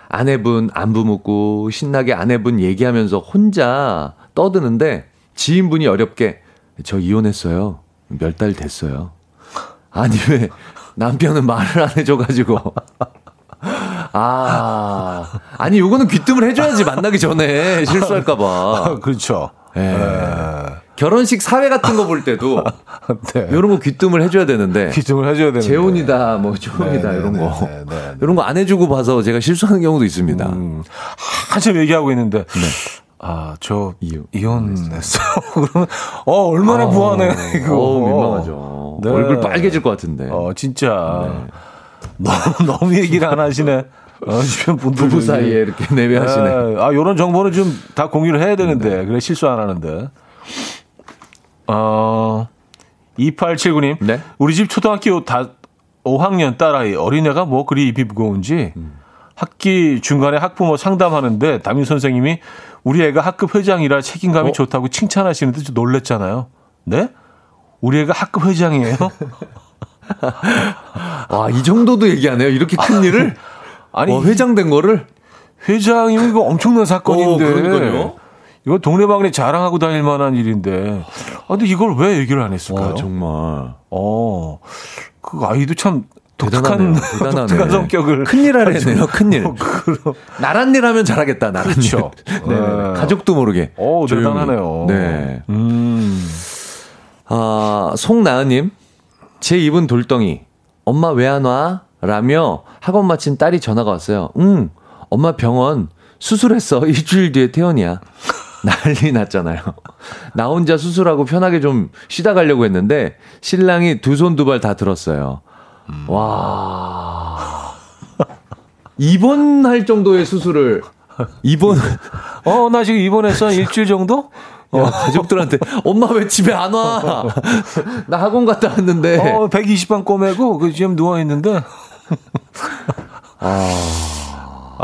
아내분 안부 묻고 신나게 아내분 얘기하면서 혼자 떠드는데 지인분이 어렵게 저 이혼했어요. 몇 달 됐어요. 아니 왜 남편은 말을 안 해줘가지고 <laughs> 아 아니 요거는 귀뜸을 해줘야지 만나기 전에 실수할까봐. 그렇죠. 예. 네. 결혼식 사회 같은 거 볼 때도 <laughs> 네. 이런 거 귀뜸을 해줘야 되는데 귀뜸을 해줘야 되는데 재혼이다 뭐 조혼이다 네, 이런 네, 거 네, 네, 이런 거 안 해주고 봐서 제가 실수하는 경우도 있습니다. 음, 한참 얘기하고 있는데 아, 저 이혼, 이혼했어. <laughs> 그러면 어 얼마나 아, 부하네 이거. 어, 민망하죠. 네. 얼굴 빨개질 것 같은데. 어 진짜 네. 너무 너무 얘기를 안 하시네. 어, 주변 분들 부부 사이에 이렇게 내외하시네. 네. 아 요런 정보는 좀 다 공유를 해야 되는데 네. 그래 실수 안 하는데. 어 2879님. 네? 우리 집 초등학교 다 5학년 딸아이 어린애가 뭐 그리 입이 무거운지 음. 학기 중간에 학부모 상담하는데 담임 선생님이 우리 애가 학급 회장이라 책임감이 어? 좋다고 칭찬하시는데 좀 놀랬잖아요. 네? 우리 애가 학급 회장이에요? 와, 이 정도도 얘기하네요. 이렇게 큰 일을? 아니, 와, 회장 된 거를? 회장이면 이거 엄청난 사건인데. 어, 그러니까요. 이거 동네방네 자랑하고 다닐 만한 일인데. 아, 근데 이걸 왜 얘기를 안 했을까요? 와, 정말. 어, 그 아이도 참 독특한, <laughs> 대단하네. 독특한 성격을. 큰일 하네요, 큰일. 어, 나란 일 하면 잘하겠다, 나란 그렇죠. 네. 네. 가족도 모르게. 오, 대단하네요. 네. 음. 아, 송나은님. 제 입은 돌덩이. 엄마 왜 안 와? 라며 학원 마친 딸이 전화가 왔어요. 응, 엄마 병원 수술했어. <laughs> 일주일 뒤에 퇴원이야. <laughs> 난리 났잖아요. <laughs> 나 혼자 수술하고 편하게 좀 쉬다 가려고 했는데 신랑이 두 손 두 발 다 들었어요. 음. 와. 입원할 정도의 수술을 입원 어, 나 지금 입원해서 일주일 정도? 어, 가족들한테 엄마 왜 집에 안 와? <laughs> 나 학원 갔다 왔는데. 어, 120반 꼬매고 그 지금 누워 있는데. 아.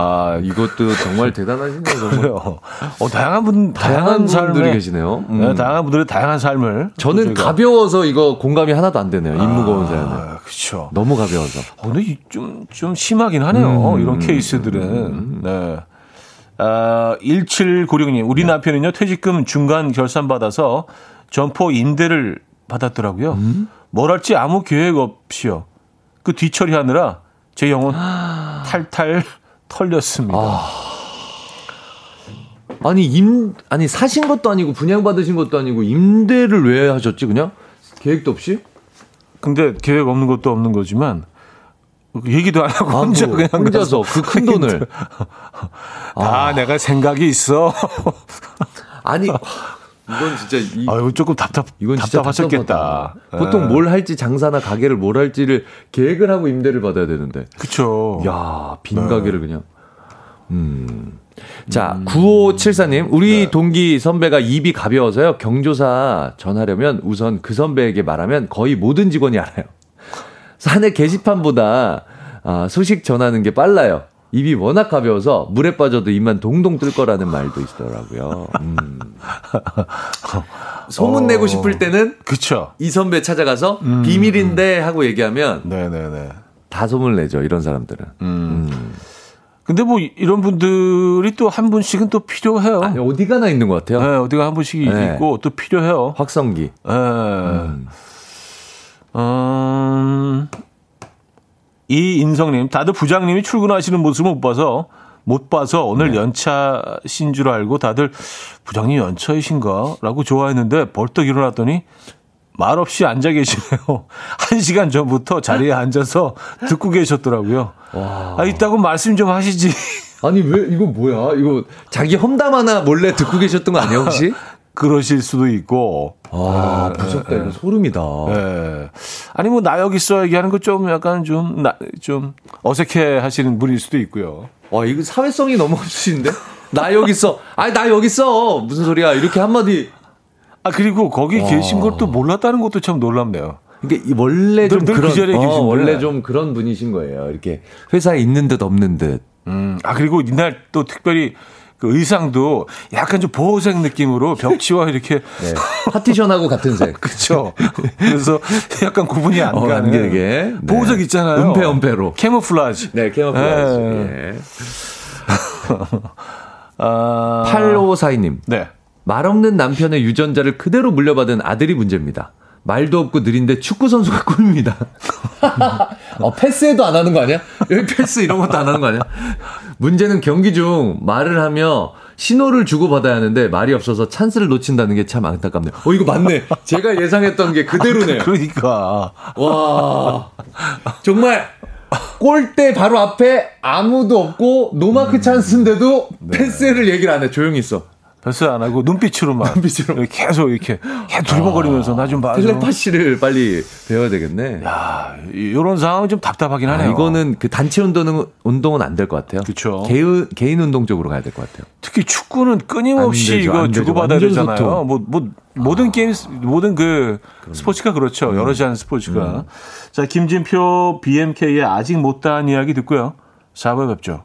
아, 이것도 정말 대단하시네요, 정말. 어, 다양한 분, 다양한, 다양한 분들이 계시네요. 음. 네, 다양한 분들의 다양한 삶을. 저는 가벼워서 이거 공감이 하나도 안 되네요. 임 무거운 아, 사연은. 그렇죠. 너무 가벼워서. 어, 근데 좀, 좀 심하긴 하네요. 음, 이런 케이스들은. 음, 네. 아, 1796님, 우리 네. 남편은요, 퇴직금 중간 결산 받아서 점포 임대를 받았더라고요. 음? 뭘 할지 아무 계획 없이요. 그 뒤처리하느라 제 영혼 탈탈 <laughs> 털렸습니다. 아. 니 아니 사신 것도 아니고 분양 받으신 것도 아니고 임대를 왜 하셨지 그냥 계획도 없이? 근데 계획 없는 것도 없는 거지만 얘기도 안 하고 아, 혼자 뭐, 그냥 혼자서 그 큰 돈을 아, 아 내가 생각이 있어. <laughs> 아니 이건 진짜 이, 아유 조금 답답 이건 답답하셨겠다. 보통 예. 뭘 할지 장사나 가게를 뭘 할지를 계획을 하고 임대를 받아야 되는데. 그렇죠. 야, 빈 네. 가게를 그냥 음. 자, 음. 9574님, 우리 네. 동기 선배가 입이 가벼워서요. 경조사 전하려면 우선 그 선배에게 말하면 거의 모든 직원이 알아요. 사내 게시판보다 아, 소식 전하는 게 빨라요. 입이 워낙 가벼워서 물에 빠져도 입만 동동 뜰 거라는 말도 있더라고요. 음. <laughs> 소문 어... 내고 싶을 때는 그쵸. 이 선배 찾아가서 음... 비밀인데 하고 얘기하면 네네네. 다 소문을 내죠. 이런 사람들은. 음. 음. 근데 뭐 이런 분들이 또 한 분씩은 또 필요해요. 아니, 어디 가나 있는 것 같아요. 네, 어디가 한 분씩 네. 있고 또 필요해요. 확성기. 네. 음. 음, 이인성님, 다들 부장님이 출근하시는 모습을 못 봐서 못 봐서 오늘 네. 연차신 줄 알고 다들 부장님 연차이신가 라고 좋아했는데 벌떡 일어났더니 말없이 앉아 계시네요. <laughs> 한 시간 전부터 자리에 앉아서 듣고 계셨더라고요. 와. 아, 있다고 말씀 좀 하시지. 아니, 왜, 이거 뭐야? 이거 자기 험담 하나 몰래 듣고 계셨던 거 아니에요, 혹시? <laughs> 그러실 수도 있고. 아, 네, 무섭다. 이거 소름이다. 네. 아니, 뭐, 나 여기 있어 얘기하는 거 좀 약간 좀, 나, 좀 어색해 하시는 분일 수도 있고요. 와, 이거 사회성이 너무 없으신데? 나 여기 있어. 아니, 나 여기 있어. 무슨 소리야. 이렇게 한마디. 아, 그리고 거기 와. 계신 걸 또 몰랐다는 것도 참 놀랍네요. 이게 원래 좀그 그런, 그 어, 원래 좀 그런 분이신 거예요. 이렇게 회사에 있는 듯 없는 듯. 음, 아, 그리고 이날 또 특별히 그 의상도 약간 좀 보호색 느낌으로 벽지와 이렇게 네. 파티션하고 같은 색. <laughs> 그렇죠. 그래서 약간 구분이 안 어, 가는 게 네. 보호색 있잖아요. 은폐 은폐로. Camouflage. 네, camouflage. 네. 예. <laughs> 아... 8542님. 네. 말 없는 남편의 유전자를 그대로 물려받은 아들이 문제입니다. 말도 없고 느린데 축구 선수가 꿈입니다. <laughs> 어, 패스해도 안 하는 거 아니야? 여기 패스 이런 것도 안 하는 거 아니야? 문제는 경기 중 말을 하며 신호를 주고 받아야 하는데 말이 없어서 찬스를 놓친다는 게 참 안타깝네요. 어, 이거 맞네. 제가 예상했던 게 그대로네요. 그러니까. 와. 정말 골대 바로 앞에 아무도 없고 노마크 찬스인데도 네. 패스를 얘기를 안 해. 조용히 있어. 패스 안 하고 눈빛으로만 <laughs> 눈빛으로 계속 이렇게 두리번거리면서 나좀 봐줘. 텔레파시를 빨리 배워야 되겠네. 야, 이런 상황은 좀 답답하긴 하네요. 아, 이거는 그 단체 운동은 운동은 안 될 것 같아요. 그렇죠. 개인 개인 운동 쪽으로 가야 될 것 같아요. 특히 축구는 끊임없이 되죠, 이거 주고받아야 되잖아요. 뭐뭐 뭐, 모든 아. 게임 모든 그 그럼. 스포츠가 그렇죠. 음. 여럿이 하는 스포츠가. 음. 자, 김진표 BMK의 아직 못다한 이야기 듣고요. 4부에 뵙죠.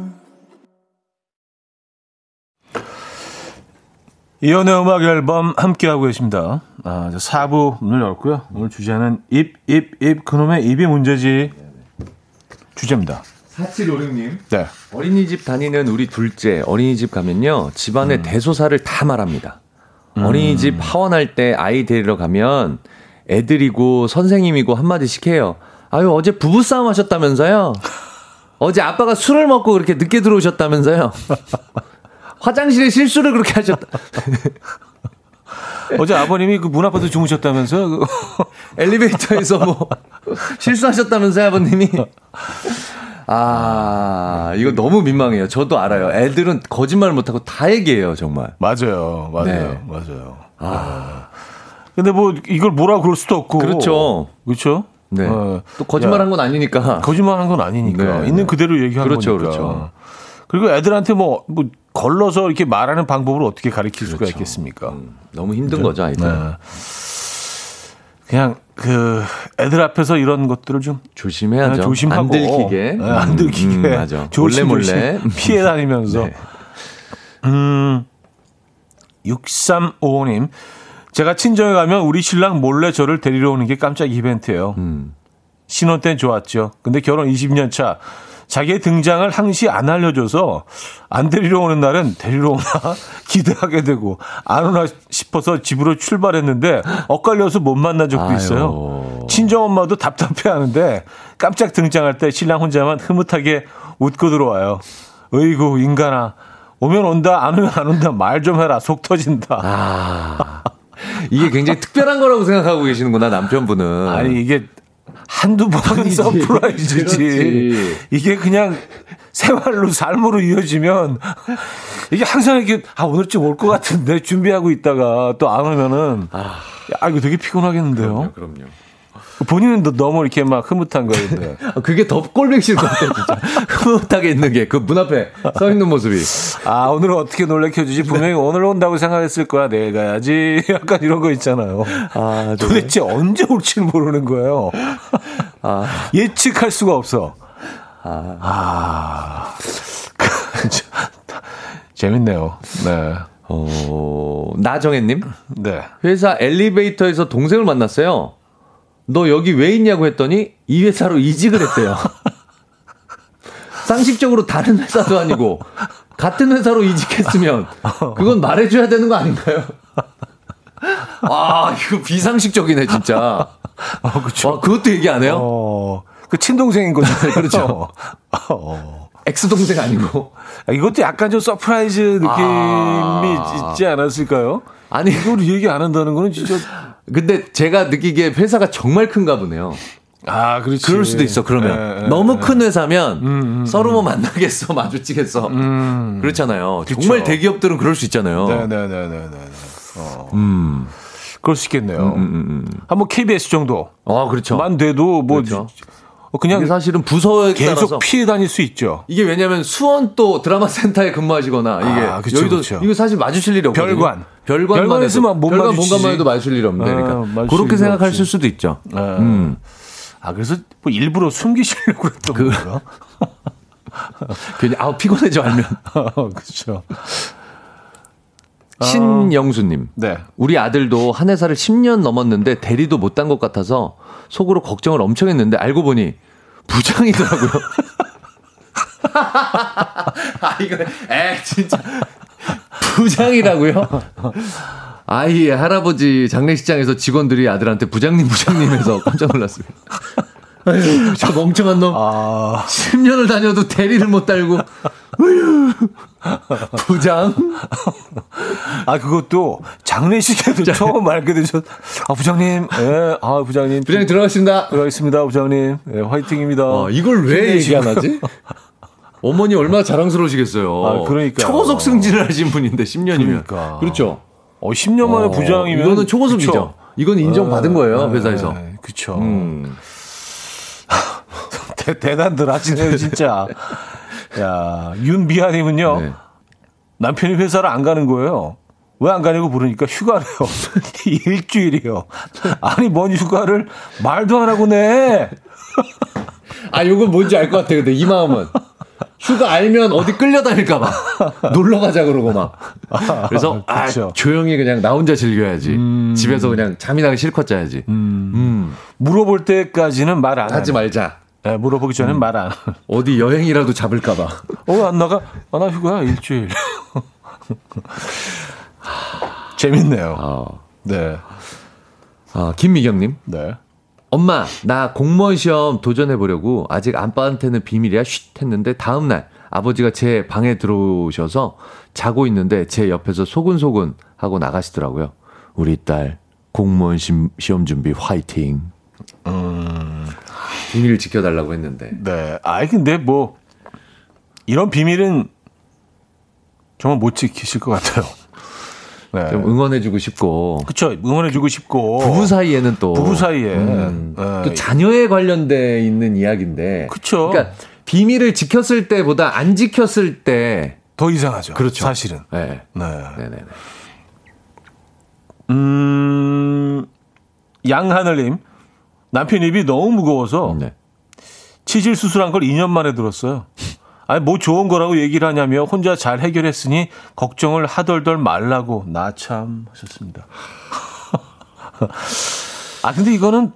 이연의 음악 앨범 함께하고 계십니다. 아, 4부 문을 열고요. 오늘 주제는 입, 입, 입, 그놈의 입이 문제지 주제입니다. 4756님. 네. 어린이집 다니는 우리 둘째 어린이집 가면요. 집안의 음. 대소사를 다 말합니다. 음. 어린이집 하원할 때 아이 데리러 가면 애들이고 선생님이고 한마디씩 해요. 아유, 어제 부부싸움 하셨다면서요? 어제 아빠가 술을 먹고 그렇게 늦게 들어오셨다면서요? <laughs> 화장실에 실수를 그렇게 하셨다. <laughs> 어제 아버님이 그 문 앞에서 주무셨다면서요? <laughs> 엘리베이터에서 뭐 <laughs> 실수하셨다면서요, 아버님이? 아, 이거 너무 민망해요. 저도 알아요. 애들은 거짓말 못하고 다 얘기해요, 정말. 맞아요. 맞아요. 네. 맞아요. 아. 근데 뭐 이걸 뭐라 그럴 수도 없고. 그렇죠. 그렇죠? 네. 어. 또 거짓말 한 건 아니니까. 거짓말 한 건 아니니까. 네. 있는 그대로 얘기하는 그렇죠, 거니까. 그렇죠. 그리고 애들한테 뭐, 뭐 걸러서 이렇게 말하는 방법을 어떻게 가르칠 수가 그렇죠. 있겠습니까? 음, 너무 힘든 그렇죠? 거죠, 아이들. 네. 그냥 그 애들 앞에서 이런 것들을 좀 조심해야죠. 네, 조심하고 안 들키게, 네, 안 들키게, 음, 맞아. <laughs> 몰래 몰래 피해 다니면서. 네. 음, 6355님. 제가 친정에 가면 우리 신랑 몰래 저를 데리러 오는 게 깜짝 이벤트예요. 음. 신혼 땐 좋았죠. 근데 결혼 20년 차 자기의 등장을 항시 안 알려줘서 안 데리러 오는 날은 데리러 오나 <laughs> 기대하게 되고 안 오나 싶어서 집으로 출발했는데 엇갈려서 못 만난 적도 있어요. 친정 엄마도 답답해하는데 깜짝 등장할 때 신랑 혼자만 흐뭇하게 웃고 들어와요. 어이구 인간아 오면 온다 안 오면 안 온다 말 좀 해라 속 터진다. 아, 이게 굉장히 특별한 거라고 생각하고 계시는구나 남편분은. 아니 이게 한두 번 surprise지. 그렇지. 이게 그냥 생활로 삶으로 이어지면 이게 항상 이렇게 아 오늘쯤 올 것 같은데 준비하고 있다가 또 안 오면은 아, 야, 이거 되게 피곤하겠는데요. 그럼요. 그럼요. 본인은 너무 이렇게 막 흐뭇한 거인데. <laughs> 아, 그게 더 꼴뱅 싫을 것 같아요, 진짜. <laughs> 흐뭇하게 있는 게, 그 문 앞에 서 있는 모습이. 아, 오늘은 어떻게 놀래켜주지? 분명히 네. 오늘 온다고 생각했을 거야. 내일 가야지. <laughs> 약간 이런 거 있잖아요. 아, 도대체 언제 올지는 모르는 거예요. 아. 예측할 수가 없어. 아. 아. 재밌네요. 네. 어, 나정혜님? 네. 회사 엘리베이터에서 동생을 만났어요. 너 여기 왜 있냐고 했더니 이 회사로 이직을 했대요. <laughs> 상식적으로 다른 회사도 아니고 같은 회사로 이직했으면 그건 말해줘야 되는 거 아닌가요? <laughs> 아, 이거 비상식적이네, 진짜. 어, 그쵸. 와, 그것도 얘기 안 해요? 어, 그 친동생인 거죠. <laughs> 그렇죠. 어. 엑스동생 아니고. 아, 이것도 약간 좀 surprise 느낌이 아. 있지 않았을까요? 아니. 이걸 얘기 안 한다는 거는 진짜. 근데 제가 느끼기에 회사가 정말 큰가 보네요. 아, 그렇지. 그럴 수도 있어, 그러면. 에, 에, 너무 에. 큰 회사면 음, 음, 음. 서로 뭐 만나겠어, <laughs> 마주치겠어. 음. 그렇잖아요. 그쵸. 정말 대기업들은 그럴 수 있잖아요. 네네네네. 네, 네, 네, 어. 음. 그럴 수 있겠네요. 음, 한번 KBS 정도. 아, 그렇죠. 만 돼도 뭐. 그렇죠. 어, 그냥 사실은 부서에 계속 따라서 피해 다닐 수 있죠. 이게 왜냐하면 수원 또 드라마 센터에 근무하시거나 이게 아, 그쵸, 여기도 그쵸. 이거 사실 마주칠 일이 없거든요. 별관 별관만 해도 못 별관 본관만 해도 마주칠 일이 없는 데니까 아, 그렇게 생각하실 수도 있죠. 아, 음. 아 그래서 뭐 일부러 숨기시려고 했던 그, 건가? <laughs> 괜히 아우 피곤해져 알면 <laughs> 그렇죠. 신영수님. 네. 우리 아들도 한 회사를 10년 넘었는데 대리도 못 딴 것 같아서 속으로 걱정을 엄청 했는데 알고 보니 부장이더라고요. <laughs> 아, 이거, 에, 진짜. 부장이라고요? <laughs> 아이, 할아버지 장례식장에서 직원들이 아들한테 부장님, 부장님해서 깜짝 놀랐습니다. 아유, 저 멍청한 놈. 아... 10년을 다녀도 대리를 못 달고. <laughs> 부장? 아, 그것도 장례식에도 자, 처음 알게 되셨, 아, 부장님, 예, 아, 부장님. 부장님 들어가겠습니다. 들어가겠습니다, 부장님. 예, 화이팅입니다. 아, 이걸 왜 얘기 안 하지? 어머니 얼마나 자랑스러우시겠어요. 아, 그러니까. 초고속 승진을 하신 분인데, 10년이면. 그러니까. 그렇죠. 어, 10년 만에 어, 부장이면. 이거는 초고속이죠. 그쵸? 이건 인정받은 거예요, 네, 회사에서. 네, 그쵸. 음. <laughs> 대, 대단들 하시네요, 진짜. 야, 윤비아님은요. 네. 남편이 회사를 안 가는 거예요. 왜 안 가냐고 물으니까 휴가래요. <laughs> 일주일이요. 아니, 뭔 휴가를 말도 안 하고 내. 아, 요건 뭔지 알 것 같아, 근데 이 마음은. 휴가 알면 어디 끌려다닐까봐. 놀러 가자 그러고 막. 그래서, 아, 아, 조용히 그냥 나 혼자 즐겨야지. 음. 집에서 그냥 잠이나 실컷 자야지. 음. 음. 물어볼 때까지는 말 안 하지 말자. 네, 물어보기 전엔 음. 말 안. 어디 여행이라도 잡을까봐. 어, 안 나가? 아, 나 휴가야, 일주일. <laughs> 재밌네요. 아. 네. 아, 김미경님. 네. 엄마, 나 공무원 시험 도전해보려고 아직 아빠한테는 비밀이야, 쉿 했는데 다음날 아버지가 제 방에 들어오셔서 자고 있는데 제 옆에서 소근소근 하고 나가시더라고요. 우리 딸 공무원 시험 준비 화이팅. 음. 비밀 지켜달라고 했는데. 네. 아이, 근데 뭐, 이런 비밀은 정말 못 지키실 것 같아요. <laughs> 네. 좀 응원해주고 싶고. 그쵸. 응원해주고 싶고. 부부 사이에는 또. 부부 사이에. 음, 네. 또 자녀에 관련돼 있는 이야기인데. 그쵸. 그러니까 비밀을 지켰을 때보다 안 지켰을 때. 더 이상하죠. 그렇죠. 사실은. 네. 네. 네네네. 음, 양하늘님. 남편 입이 너무 무거워서. 네. 치질 수술한 걸 2년 만에 들었어요. 아니, 뭐 좋은 거라고 얘기를 하냐며 혼자 잘 해결했으니 걱정을 하덜덜 말라고 나 참 하셨습니다. <laughs> 아, 근데 이거는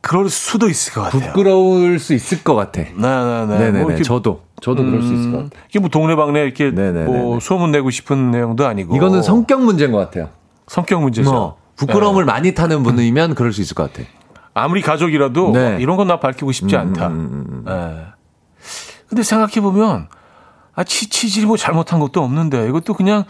그럴 수도 있을 것 같아요. 부끄러울 수 있을 것 같아. 네네네. 네네네. 뭐 이렇게, 저도. 저도 음, 그럴 수 있을 것 음, 같아요. 이게 뭐 동네방네 이렇게 네네네네. 뭐 소문 내고 싶은 내용도 아니고. 이거는 성격 문제인 것 같아요. 성격 문제죠. 뭐, 부끄러움을 네. 많이 타는 분이면 그럴 수 있을 것 같아. 아무리 가족이라도 네. 이런 건 나 밝히고 싶지 음, 않다. 음, 음, 음. 네. 근데 생각해 보면 아 치, 치질이 뭐 잘못한 것도 없는데 이것도 그냥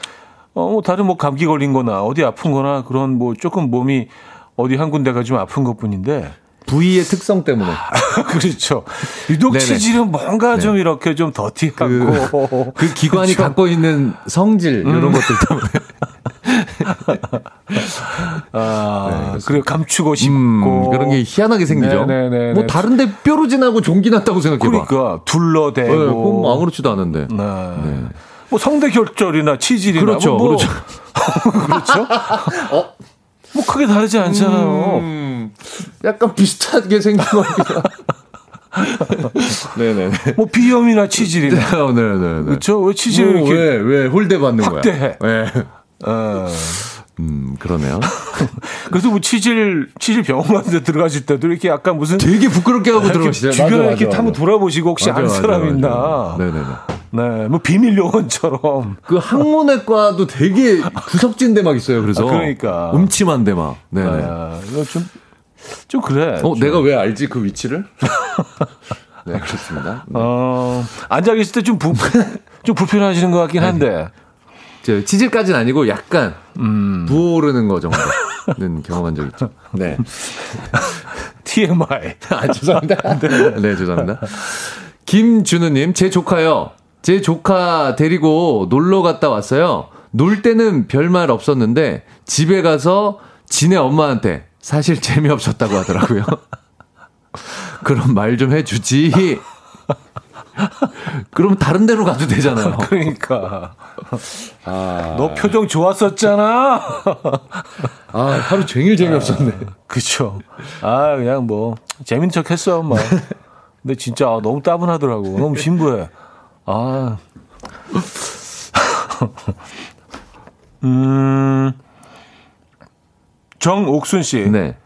어, 뭐 다른 뭐 감기 걸린 거나 어디 아픈 거나 그런 뭐 조금 몸이 어디 한 군데가 좀 아픈 것 뿐인데 부위의 특성 때문에. <laughs> 그렇죠. 유독 네네. 치질은 뭔가 네. 좀 이렇게 좀 더티하고 그, 그 기관이 그렇죠. 갖고 있는 성질 이런 음. 것들 때문에. <laughs> 아, 네, 그리고 감추고 싶고 음, 그런 게 희한하게 생기죠. 네네네. 네, 네, 뭐 다른데 뾰루지 나고 종기 났다고 생각해봐. 그러니까 둘러대고. 네, 뭐 아무렇지도 않은데. 네. 네. 뭐 성대 결절이나 치질이나 그렇죠, 뭐, 그렇죠. <laughs> 그렇죠. 어? 뭐 크게 다르지 않잖아요. 음, 약간 비슷하게 생긴 것 같아요. <laughs> 네네. 뭐 비염이나 치질이나. 네네네. 네, 그렇죠. 왜 치질 뭐, 왜, 왜 홀대 받는 거야? 확대해. 네. 어. 음, 그러네요. <laughs> 그래서 뭐 치질, 치질 병원 같은 데 들어가실 때도 이렇게 약간 무슨. 되게 부끄럽게 하고 들어가시죠. 주변에 이렇게 맞아, 한번 돌아보시고 혹시 아는 사람 있나. 네네네. 네, 뭐 비밀 요원처럼. 그 항문외과도 되게 구석진 데 막 있어요. 그래서. 아, 그러니까. 음침한 데 막. 네. 아, 이거 좀, 좀 그래. 어, 좀. 내가 왜 알지 그 위치를? <laughs> 네, 그렇습니다. 네. 어, 앉아 계실 때 좀 부, <laughs> 좀 불편하시는 것 같긴 한데. 저 치질까지는 아니고 약간 음. 부어오르는 거 정도는 <laughs> 경험한 적 있죠. <laughs> 네. <laughs> TMI. 아, 죄송합니다. 네, 네 죄송합니다. 김준우님, 제 조카요. 제 조카 데리고 놀러 갔다 왔어요. 놀 때는 별말 없었는데 집에 가서 지네 엄마한테 사실 재미없었다고 하더라고요. 그럼 말 좀 해주지. 그럼 다른 데로 가도 되잖아요. <laughs> 그러니까. 아. 너 표정 좋았었잖아. <laughs> 아, 하루 종일 재미없었네. 아, 그쵸. 아, 그냥 뭐, 재밌는 척 했어, 뭐. 근데 진짜 아, 너무 따분하더라고. 너무 신부해. 아. <laughs> 음. 정옥순 씨. 네.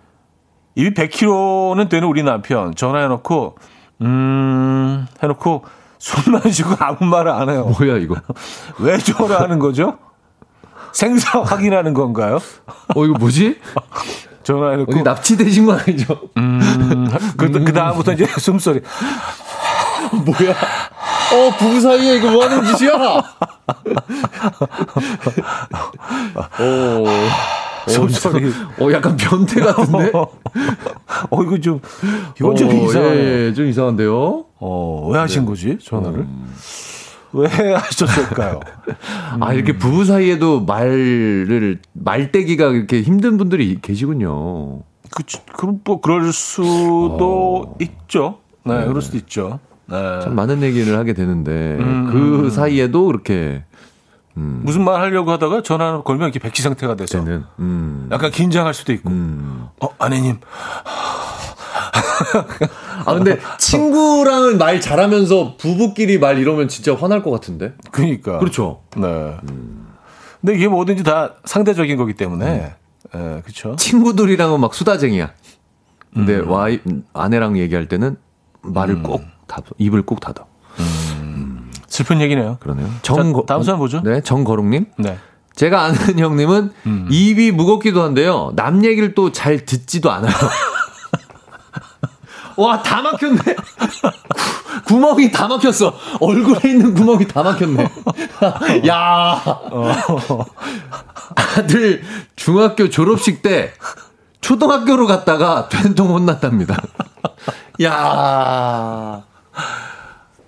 입이 100kg는 되는 우리 남편 전화해놓고 음 해놓고 손만 쉬고 <laughs> 아무 말을 안 해요. 뭐야 이거? <laughs> 왜 전화하는 거죠? 생사 확인하는 건가요? 어 이거 뭐지? <laughs> 전화해놓고 어디 납치되신 거 아니죠? 음, 그, 그 다음부터 이제 숨소리. 뭐야? 어, 부부 사이에 이거 뭐 하는 짓이야? 오. 숨소리. 어, 약간 변태 같은데? <laughs> 어, 이거 좀, 이건 좀 어, 이상해. 예, 예, 좀 이상한데요? 어, 왜 하신 네. 거지, 전화를? 음. 왜 하셨을까요? <laughs> 아, 이렇게 부부 사이에도 말을, 말대기가 이렇게 힘든 분들이 계시군요. 그, 그, 뭐, 그럴 수도 어. 있죠. 네, 네, 그럴 수도 있죠. 네. 참 많은 얘기를 하게 되는데, 음. 그 사이에도 그렇게 음. 무슨 말 하려고 하다가 전화 걸면 이렇게 백지 상태가 돼서 는. 음. 약간 긴장할 수도 있고. 음. 어 아내님. 아 근데 친구랑은 말 잘하면서 부부끼리 말 이러면 진짜 화날 것 같은데? 그러니까. 그렇죠. 네. 음. 근데 이게 뭐든지 다 상대적인 거기 때문에. 음. 예, 그렇죠 친구들이랑은 막 수다쟁이야. 근데 음. 와이 아내랑 얘기할 때는 말을 꼭 닫아. 입을 꼭 닫아 슬픈 얘기네요. 그러네요. 정, 자, 다음 사람 보죠. 네, 정거롱님. 네. 제가 아는 형님은 음. 입이 무겁기도 한데요. 남 얘기를 또 잘 듣지도 않아요. <laughs> 와, 다 막혔네. 구, 멍이 다 막혔어. 얼굴에 있는 구멍이 다 막혔네. <laughs> 야. 아들 중학교 졸업식 때 초등학교로 갔다가 된통 혼났답니다. 야.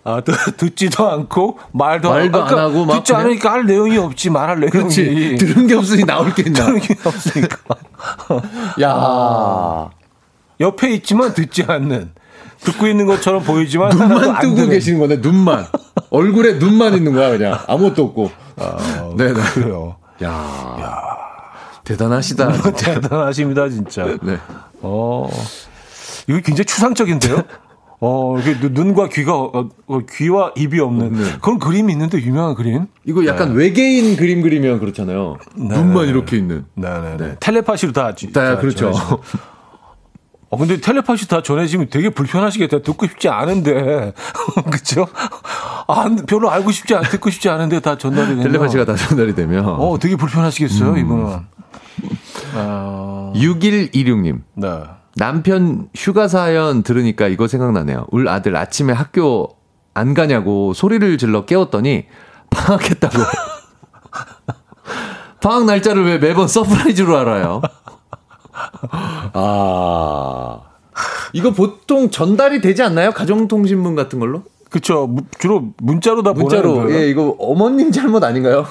아, 또 <laughs> 듣지도 않고 말도, 말도 안 하고 막 듣지 않으니까 할 내용이 없지 말할 내용이 그렇지. 들은 게 없으니 나올 게 있나. 들은 게 없으니까 <laughs> 야. 옆에 있지만 듣지 않는 듣고 있는 것처럼 보이지만 눈만 안 뜨고 들은. 계시는 거네, 눈만. 얼굴에 눈만 있는 거야, 그냥. 아무것도 없고. 네네. 그래요. 야. 대단하시다. <laughs> 진짜. 대단하십니다 진짜. 네. 어 이거 굉장히 추상적인데요. 어, 눈- 눈과 귀가 어, 어, 귀와 입이 없는 네. 그런 그림이 있는데 유명한 그림. 이거 약간 외계인 그림 그리면 그렇잖아요. 눈만 이렇게 있는. 네네. 네. 텔레파시로 다. 지- 다, 다 그렇죠. 어, 근데 텔레파시 다 전해지면 되게 불편하시겠다. 듣고 싶지 않은데. <laughs> 그쵸? 아, 별로 알고 싶지 않, 듣고 싶지 않은데 다 전달이 되면. 텔레파시가 다 전달이 되면. 어, 되게 불편하시겠어요, 음. 이분은. 아, 6126님. 네. 남편 휴가 사연 들으니까 이거 생각나네요. 울 아들 아침에 학교 안 가냐고 소리를 질러 깨웠더니 방학했다고. <laughs> 방학 날짜를 왜 매번 surprise로 알아요? 아. 이거 보통 전달이 되지 않나요? 가정통신문 같은 걸로? 그쵸. 무- 주로 문자로 다 보내는 문자로. 거예요. 예, 이거 어머님 잘못 아닌가요?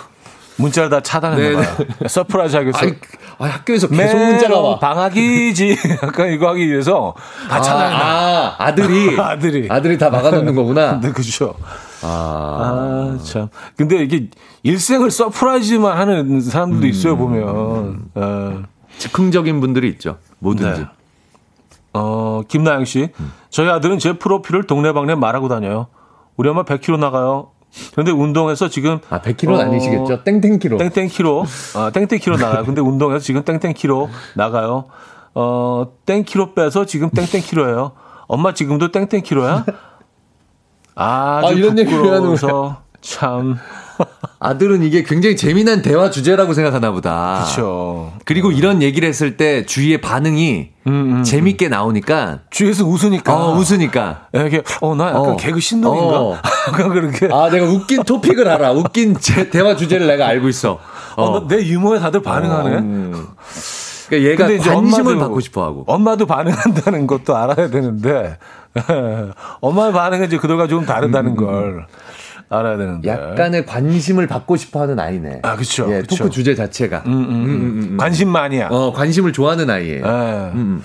문자를 다 차단했나 봐요. <laughs> surprise 하기 위해서. 아니, 아, 학교에서 계속 문자가 와. 방학이지. <laughs> 약간 이거 하기 위해서 다 차단했나 아, 아, 아들이. <laughs> 아들이. 아들이 다 막아놓는 거구나. 네, 그죠. 아. 아, 참. 근데 이게 일생을 surprise만 하는 사람들도 있어요, 보면. 어, 즉흥적인 분들이 있죠. 뭐든지. 네. 어, 김나영 씨. 저희 아들은 제 프로필을 동네방네 말하고 다녀요. 우리 엄마 100kg 나가요. 그런데 운동해서 지금. 아, 100kg는 어, 아니시겠죠? 땡땡 키로. 땡땡 키로. 아, 땡땡 키로 나가요. 근데 운동해서 지금 땡땡 키로 나가요. 어, 땡 키로 빼서 지금 땡땡 키로예요. 엄마 지금도 땡땡 키로야? 아주 아, 이런 얘기를 부끄러워서 참. 아들은 이게 굉장히 재미난 대화 주제라고 생각하나 보다. 그렇죠. 그리고 이런 얘기를 했을 때 주위의 반응이 재밌게 나오니까 주위에서 웃으니까. 어, 웃으니까. 예, 이게 어, 나 약간 어. 개그 신동인가? 어. <laughs> 약간 그렇게. 아, 내가 웃긴 토픽을 알아. 웃긴 제, 대화 주제를 내가 알고 있어. 어, 나내 유머에 다들 반응하네. 음. 그러니까 얘가 근데 이제 관심을 엄마도- 받고 싶어 하고. 엄마도 반응한다는 것도 알아야 되는데, <laughs> 엄마의 반응은 이제 그들과 좀 다르다는 걸 알아야 되는데. 음, 약간의 관심을 받고 싶어 하는 아이네. 아, 그쵸, 예, 그쵸. 토크 주제 자체가. 음, 음, 음. 관심 많이야. 어, 관심을 좋아하는 아이예요. 예. 음.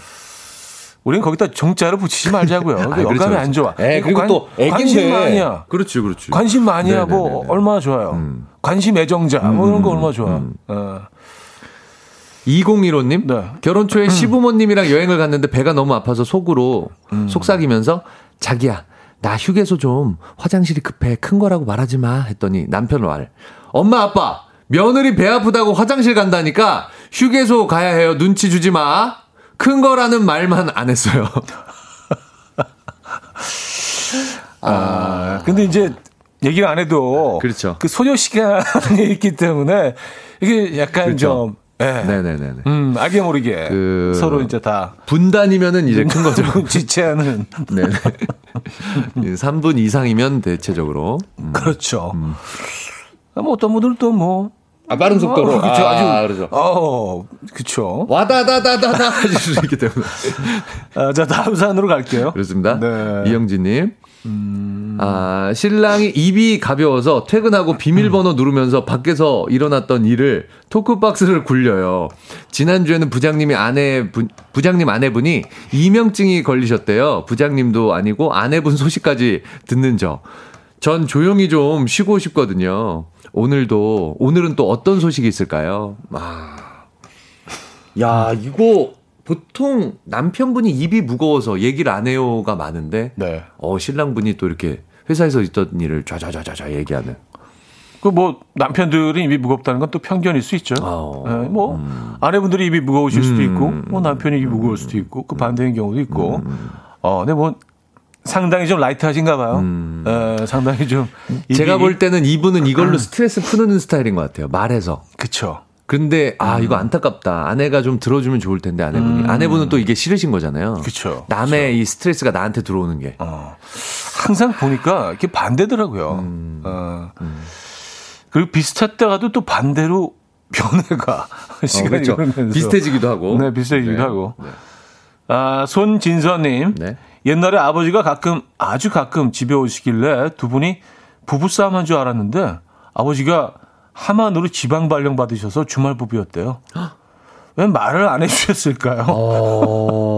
우린 거기다 정자를 붙이지 말자고요. <laughs> 아, 그 그렇죠, 여감이 안 그렇죠. 좋아. 예, 그리고 관- 또 애기인데. 관심 많이야. 그렇지, 그렇지. 관심 많이야. 뭐 네네네네. 음. 얼마나 좋아요. 관심 애정자 뭐 이런 거 얼마나 좋아. 어. 2015님? 네. 결혼 초에 시부모님이랑 여행을 갔는데 배가 너무 아파서 속으로 속삭이면서 자기야, 나 휴게소 좀 화장실이 급해 큰 거라고 말하지 마 했더니 남편 말. 엄마, 아빠, 며느리 배 아프다고 화장실 간다니까 휴게소 가야 해요. 눈치 주지 마. 큰 거라는 말만 안 했어요. <laughs> 아, 근데 이제 얘기를 안 해도 그렇죠. 그 소요 시간이 있기 때문에 이게 약간 그렇죠. 좀 예. 네네네. 음, 알게 모르게 그- 서로 이제 다 분단이면은 이제 큰 거죠. <laughs> 지체하는 <laughs> 네네. 3분 이상이면 대체적으로. 음. 그렇죠. 뭐 어떤 분들은 또 뭐 아, 빠른 속도로. 어, 그렇죠. 아, <laughs> 아주 그렇죠. 어, 그렇죠. 와다다다다다 하실 수 있기 때문에. 아, 자 다음 사연으로 갈게요. 그렇습니다. 네. 이영진님. 아, 신랑이 입이 가벼워서 퇴근하고 비밀번호 누르면서 밖에서 일어났던 일을 토크박스를 굴려요. 지난주에는 부장님이 아내, 부, 부장님 아내분이 이명증이 걸리셨대요. 부장님도 아니고 아내분 소식까지 듣는 저. 전 조용히 좀 쉬고 싶거든요. 오늘도, 오늘은 또 어떤 소식이 있을까요? 아. 야, 이거 보통 남편분이 입이 무거워서 얘기를 안 해요가 많은데 네. 어, 신랑분이 또 이렇게 회사에서 있던 일을 좌좌좌좌좌 얘기하는. 그 뭐 남편들이 입이 무겁다는 건 또 편견일 수 있죠. 어. 예, 뭐 아내분들이 입이 무거우실 수도 있고, 뭐 남편이 입이 무거울 수도 있고, 그 반대인 경우도 있고. 어, 근데 뭐 상당히 좀 라이트하신가 봐요. 예, 상당히 좀 제가 볼 때는 이분은 이걸로 스트레스 푸는 스타일인 것 같아요. 말해서. 그쵸. 근데 아 이거 안타깝다. 아내가 좀 들어주면 좋을 텐데 아내분이. 아내분은 또 이게 싫으신 거잖아요. 그쵸. 남의 이 스트레스가 나한테 들어오는 게. 어, 항상 보니까 이렇게 반대더라고요. 음. 어. 그리고 비슷했다가도 또 반대로 변해가 시간이 그렇죠. 흐르면서 비슷해지기도 하고. 네, 비슷해지기도 네. 하고. 아, 손진서님. 네. 옛날에 아버지가 가끔, 아주 가끔 집에 오시길래 두 분이 부부싸움 한 줄 알았는데 아버지가 하만으로 지방 발령 받으셔서 주말 부부였대요. 왜 말을 안 해주셨을까요? 어...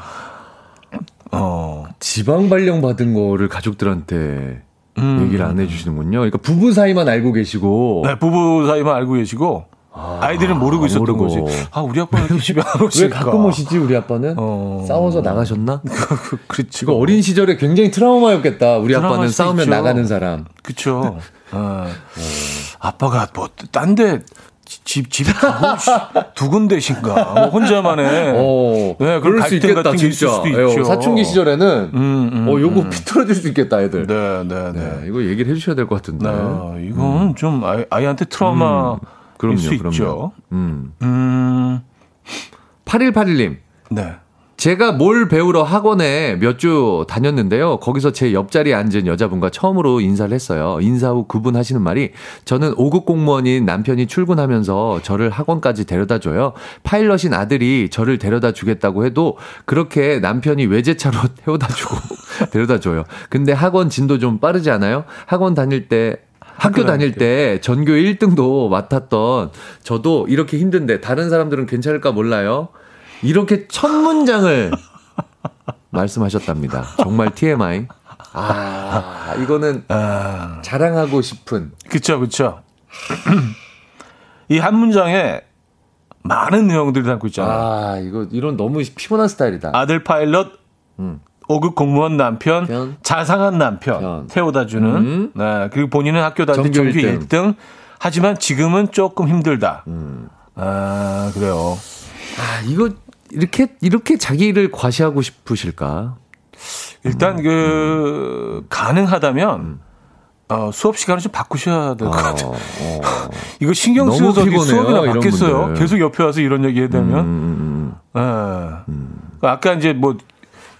<laughs> 어... 지방 발령 받은 거를 가족들한테 음. 얘기를 안 해주시는군요. 그러니까 부부 사이만 알고 계시고. 네, 부부 사이만 알고 계시고. 아, 이들은 모르고 있었던 모르고. 거지. 아, 우리 아빠는 이렇게 집에 안 오실까? 왜 가끔 오시지, 우리 아빠는? 어... 싸워서 나가셨나? 그렇지. <laughs> 그 어린 시절에 굉장히 트라우마였겠다. 우리 아빠는 싸우면 있죠. 나가는 사람. 그쵸. 어. 아빠가 뭐, 딴 데, 집, 집 두, 두 군데신가. 뭐 혼자만의. 어, 네, 그럴 수 있겠다, 진짜. 예, 사춘기 시절에는, 음, 음, 어, 요거 음. 피털어질 수 있겠다, 애들. 네, 네, 네. 네 이거 얘기를 해주셔야 될 것 같은데. 네, 이건 음. 좀 아이, 아이한테 트라우마. 음. 그럼요, 수 그럼요. 있죠. 음. 음. 8181님. 네. 제가 뭘 배우러 학원에 몇 주 다녔는데요. 거기서 제 옆자리에 앉은 여자분과 처음으로 인사를 했어요. 인사 후 그분 하시는 말이 저는 5급 공무원인 남편이 출근하면서 저를 학원까지 데려다 줘요. 파일럿인 아들이 저를 데려다 주겠다고 해도 그렇게 남편이 외제차로 <laughs> 태워다 주고 <laughs> 데려다 줘요. 근데 학원 진도 좀 빠르지 않아요? 학원 다닐 때 학교 다닐 때 전교 1등도 맡았던 저도 이렇게 힘든데 다른 사람들은 괜찮을까 몰라요. 이렇게 첫 문장을 말씀하셨답니다. 정말 TMI. 아, 이거는 아... 자랑하고 싶은. 그쵸, 그쵸. <clears throat> 이 한 문장에 많은 내용들이 담고 있잖아요. 아, 이거, 이런 너무 피곤한 스타일이다. 아들 파일럿, 음. 5급 공무원 남편, 편. 자상한 남편, 편. 태워다 주는, 음. 네, 그리고 본인은 학교 다닐 때 전교 1등. 1등. 하지만 지금은 조금 힘들다. 음. 아, 그래요. 아, 이거 이렇게 이렇게 자기를 과시하고 싶으실까? 일단 그 음. 가능하다면 어, 수업 시간을 좀 바꾸셔야 될 것 같아요. 어, 어. <laughs> 이거 신경 쓰여서 수업이나 받겠어요. 계속 옆에 와서 이런 얘기 해야 되면. 음, 네. 음. 아까 이제 뭐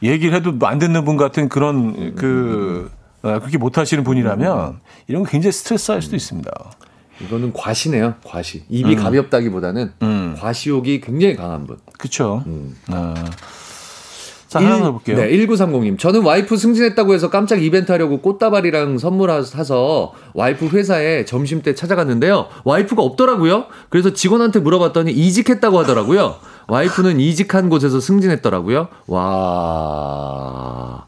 얘기를 해도 안 듣는 분 같은 그런 그 어, 그렇게 못 하시는 분이라면 이런 거 굉장히 스트레스 할 수도 있습니다. 이거는 과시네요. 과시. 입이 음. 가볍다기보다는 음. 과시욕이 굉장히 강한 분. 그렇죠. 음. 아. 자, 하나 더 볼게요. 네, 1930님. 저는 와이프 승진했다고 해서 깜짝 이벤트 하려고 꽃다발이랑 선물 사서 와이프 회사에 점심 때 찾아갔는데요. 와이프가 없더라고요. 그래서 직원한테 물어봤더니 이직했다고 하더라고요. 와이프는 이직한 곳에서 승진했더라고요. 와.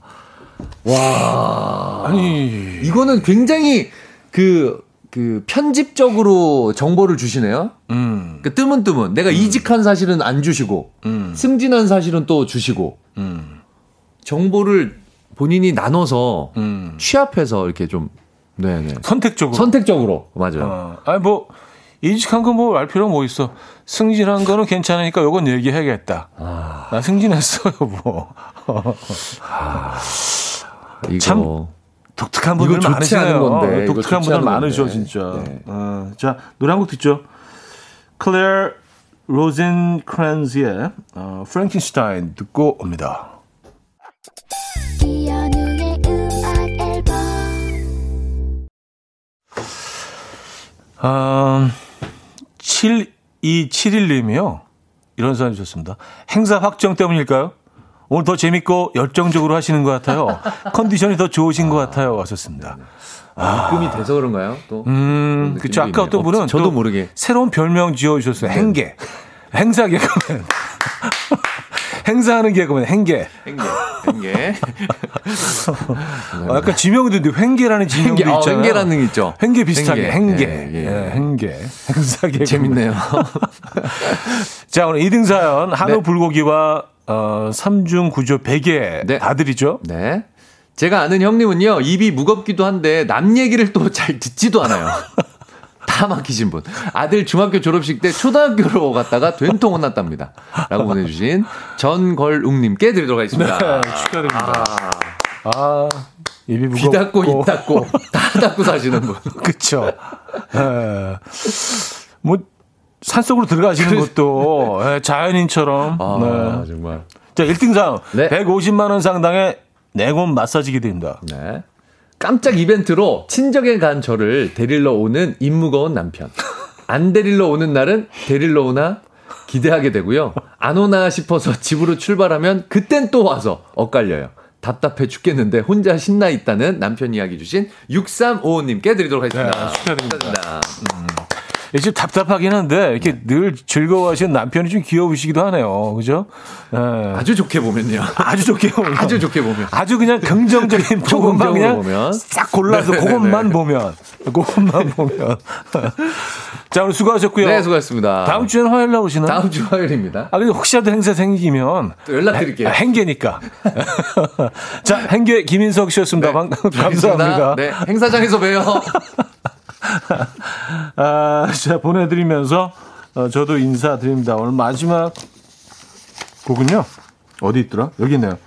와. 아니. 이거는 굉장히 그, 그 편집적으로 정보를 주시네요. 음. 그 뜨문뜨문. 내가 음. 이직한 사실은 안 주시고, 음. 승진한 사실은 또 주시고, 음. 정보를 본인이 나눠서 음. 취합해서 이렇게 좀, 네네. 선택적으로. 선택적으로. 맞아요. 어. 아니, 뭐, 이직한 거뭐알 필요 뭐 있어. 승진한 거는 괜찮으니까 요건 얘기해야겠다. 아. 나 승진했어요, 뭐. 아. 이거. 참 독특한 분들 많으시네요. 건데, 독특한 분들 많으셔, 건데. 진짜. 네. 어, 자, 노래 한 곡 듣죠. 클레어 로젠크란즈의 어, 프랭켄슈타인 듣고 옵니다. 음, 7271님이요. 이런 사연 주셨습니다. 행사 확정 때문일까요? 오늘 더 재밌고 열정적으로 하시는 것 같아요. <laughs> 컨디션이 더 좋으신 것 같아요. 왔었습니다. 아, 입금이 돼서 그런가요? 또? 음, 그쵸. 아까 어떤 분은 저도 모르게 새로운 별명 지어주셨어요. 네. 행계. 행사 개그맨. <laughs> 행사하는 개그맨 행계. 행계. 행계. 아, 약간 지명도 있는데 횡계라는 지명도 횡계, 있잖아요. 어, 횡계라는 있죠. 횡계 비슷하게 행계. 예, 예. 예, 행계. 행사 개그맨. 재밌네요. <laughs> 자, 오늘 2등 사연 한우 네. 불고기와 어, 3중 구조 베개 네. 아들이죠. 네. 제가 아는 형님은요, 입이 무겁기도 한데 남 얘기를 또 잘 듣지도 않아요. <laughs> 다 막히신 분. 아들 중학교 졸업식 때 초등학교로 갔다가 된통 혼났답니다. 라고 보내주신 전걸웅님께 드리도록 하겠습니다. 네, 축하드립니다. 아, 아 입이 무겁고. 귀 닫고, 입 닫고, 다 닫고 사시는 분. 그쵸. 네. 뭐, 산속으로 들어가시는 것도 예, 자연인처럼. 아, 네. 정말. 자, 1등상 네. 150만 원 상당의 냉온 마사지기 드립니다. 네. 깜짝 이벤트로 친정에 간 저를 데리러 오는 입 무거운 남편. 안 데리러 오는 날은 데리러 오나 기대하게 되고요. 안 오나 싶어서 집으로 출발하면 그땐 또 와서 엇갈려요. 답답해 죽겠는데 혼자 신나 있다는 남편 이야기 주신 6355님께 드리도록 하겠습니다. 네, 축하드립니다. 음. 집 답답하긴 한데 이렇게 네. 늘 즐거워하시는 남편이 좀 귀여우시기도 하네요. 그죠? 네. 아주 좋게 보면요. 아주 좋게 보면. 아주 좋게 보면. 아주 그냥 긍정적인 부분만 그냥 보면. 싹 골라서 네네네. 그것만 보면. 그것만 보면. <laughs> 자, 오늘 수고하셨고요. 네, 수고하셨습니다. 다음 주에는 화요일 나오시나요? 다음 주 화요일입니다. 아, 근데 혹시라도 행사 생기면 또 연락드릴게요. 행계니까. <laughs> 자, 행계 김인석 씨였습니다. 네. 감사합니다. 네, 행사장에서 봬요. <laughs> 아, 자, 보내드리면서 어, 저도 인사드립니다. 오늘 마지막 곡은요. 어디 있더라? 여기 있네요.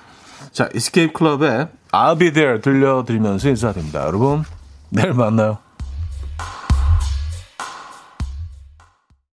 자, 이스케이프 클럽의 I'll Be There 들려드리면서 인사드립니다. 여러분, 내일 만나요.